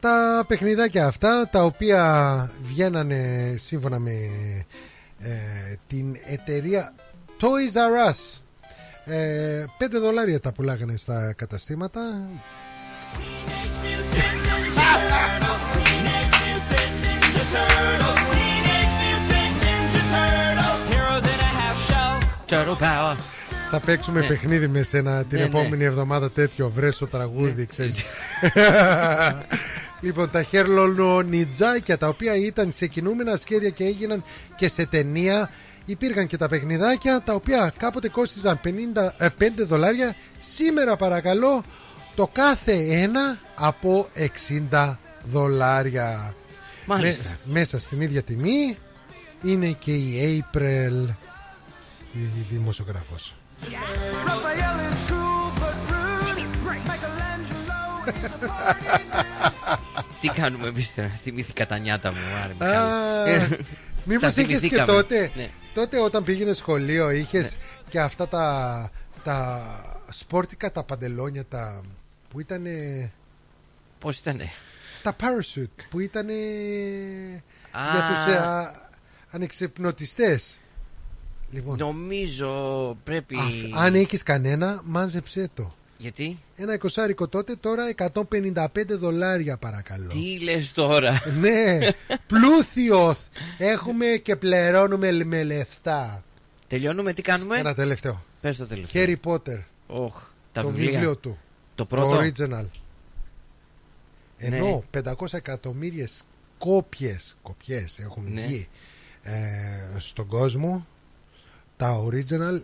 Τα παιχνιδάκια αυτά τα οποία βγαίνανε σύμφωνα με ε, την εταιρεία Toys R Us. Ε, 5 δολάρια τα πουλάγανε στα καταστήματα. Turtle Power. Θα παίξουμε Ναι. παιχνίδι με σένα την Ναι, επόμενη εβδομάδα τέτοιο βρες το τραγούδι ξέρεις. λοιπόν τα χερλονιτζάκια τα οποία ήταν σε κινούμενα σχέδια και έγιναν και σε ταινία υπήρχαν και τα παιχνιδάκια τα οποία κάποτε κόστιζαν 50, ε, 5 δολάρια σήμερα παρακαλώ το κάθε ένα από 60 δολάρια Μάλιστα. Με- μέσα στην ίδια τιμή είναι και η April η δημοσιογράφος Τι κάνουμε εμείς τώρα, θυμήθηκα τα νιάτα μου. Άρε, Α, Μιχάλη. Μήπως Τα είχες και θυμηθήκαμε. τότε, Ναι. τότε όταν πήγαινες σχολείο, είχες και αυτά τα, τα σπόρτικα τα παντελόνια τα, που ήταν. Πώς ήτανε; Τα parachute που ήταν Α. για τους ε, ανεξυπνοτιστές. Λοιπόν, Νομίζω πρέπει. αφ- αν έχεις κανένα, μάζεψέ το. Γιατί; Ένα εικοσάρικο τότε, τώρα 155 δολάρια παρακαλώ. Τι λες τώρα; ναι, πλούθιος. Έχουμε και πληρώνουμε με λεφτά. Τελειώνουμε, τι κάνουμε; Ένα τελευταίο. Πες το τελευταίο. Harry Potter. Όχ, τα το βιβλία. βιβλίο του. Το πρώτο; original. Ενώ 500 εκατομμύριες κόπιες, κοπιές έχουν Ναι. βγει ε, στον κόσμο, τα original,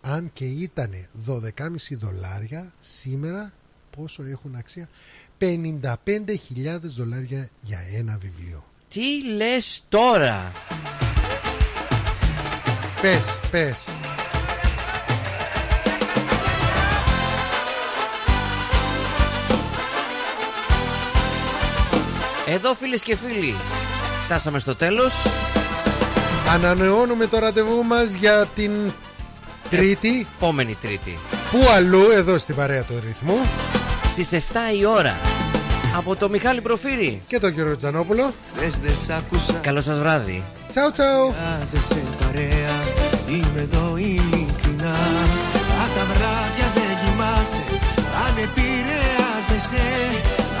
αν και ήταν 12,5 δολάρια, σήμερα πόσο έχουν αξία, 55.000 δολάρια για ένα βιβλίο. Τι λες τώρα; Πες, πες. Εδώ φίλες και φίλοι, φτάσαμε στο τέλος. Ανανεώνουμε το ραντεβού μας για την Τρίτη. Επόμενη Τρίτη. Πού αλλού, εδώ στην παρέα του ρυθμού. Στις 7 η ώρα. Από το Μιχάλη Προφύρη. Και τον κύριο Τζανόπουλο. Δες δεν σ' άκουσα Καλό σας βράδυ. Τσάου τσάου. Άζεσαι παρέα Είμαι εδώ ειλικρινά Αν τα βράδια δεν κοιμάσαι Αν επηρεάζεσαι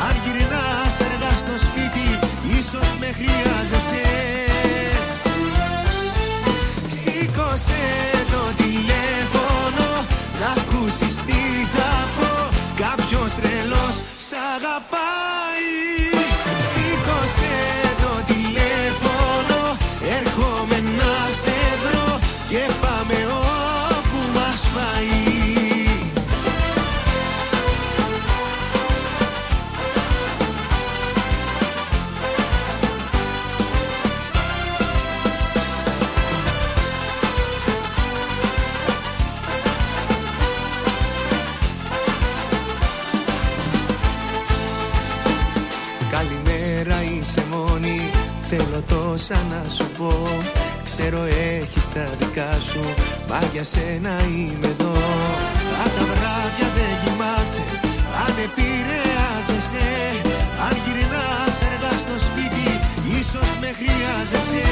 Αν Ίσως με χρειάζεσαι ξέχασα να σου πω. Ξέρω έχεις τα δικά σου Μα για σένα είμαι εδώ. Αν τα βράδια δεν κοιμάσαι Αν επηρεάζεσαι Αν γυρνάς αργά στο σπίτι Ίσως με χρειάζεσαι.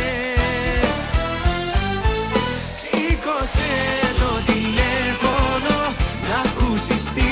Σήκωσε το τηλέφωνο Να ακούσεις τι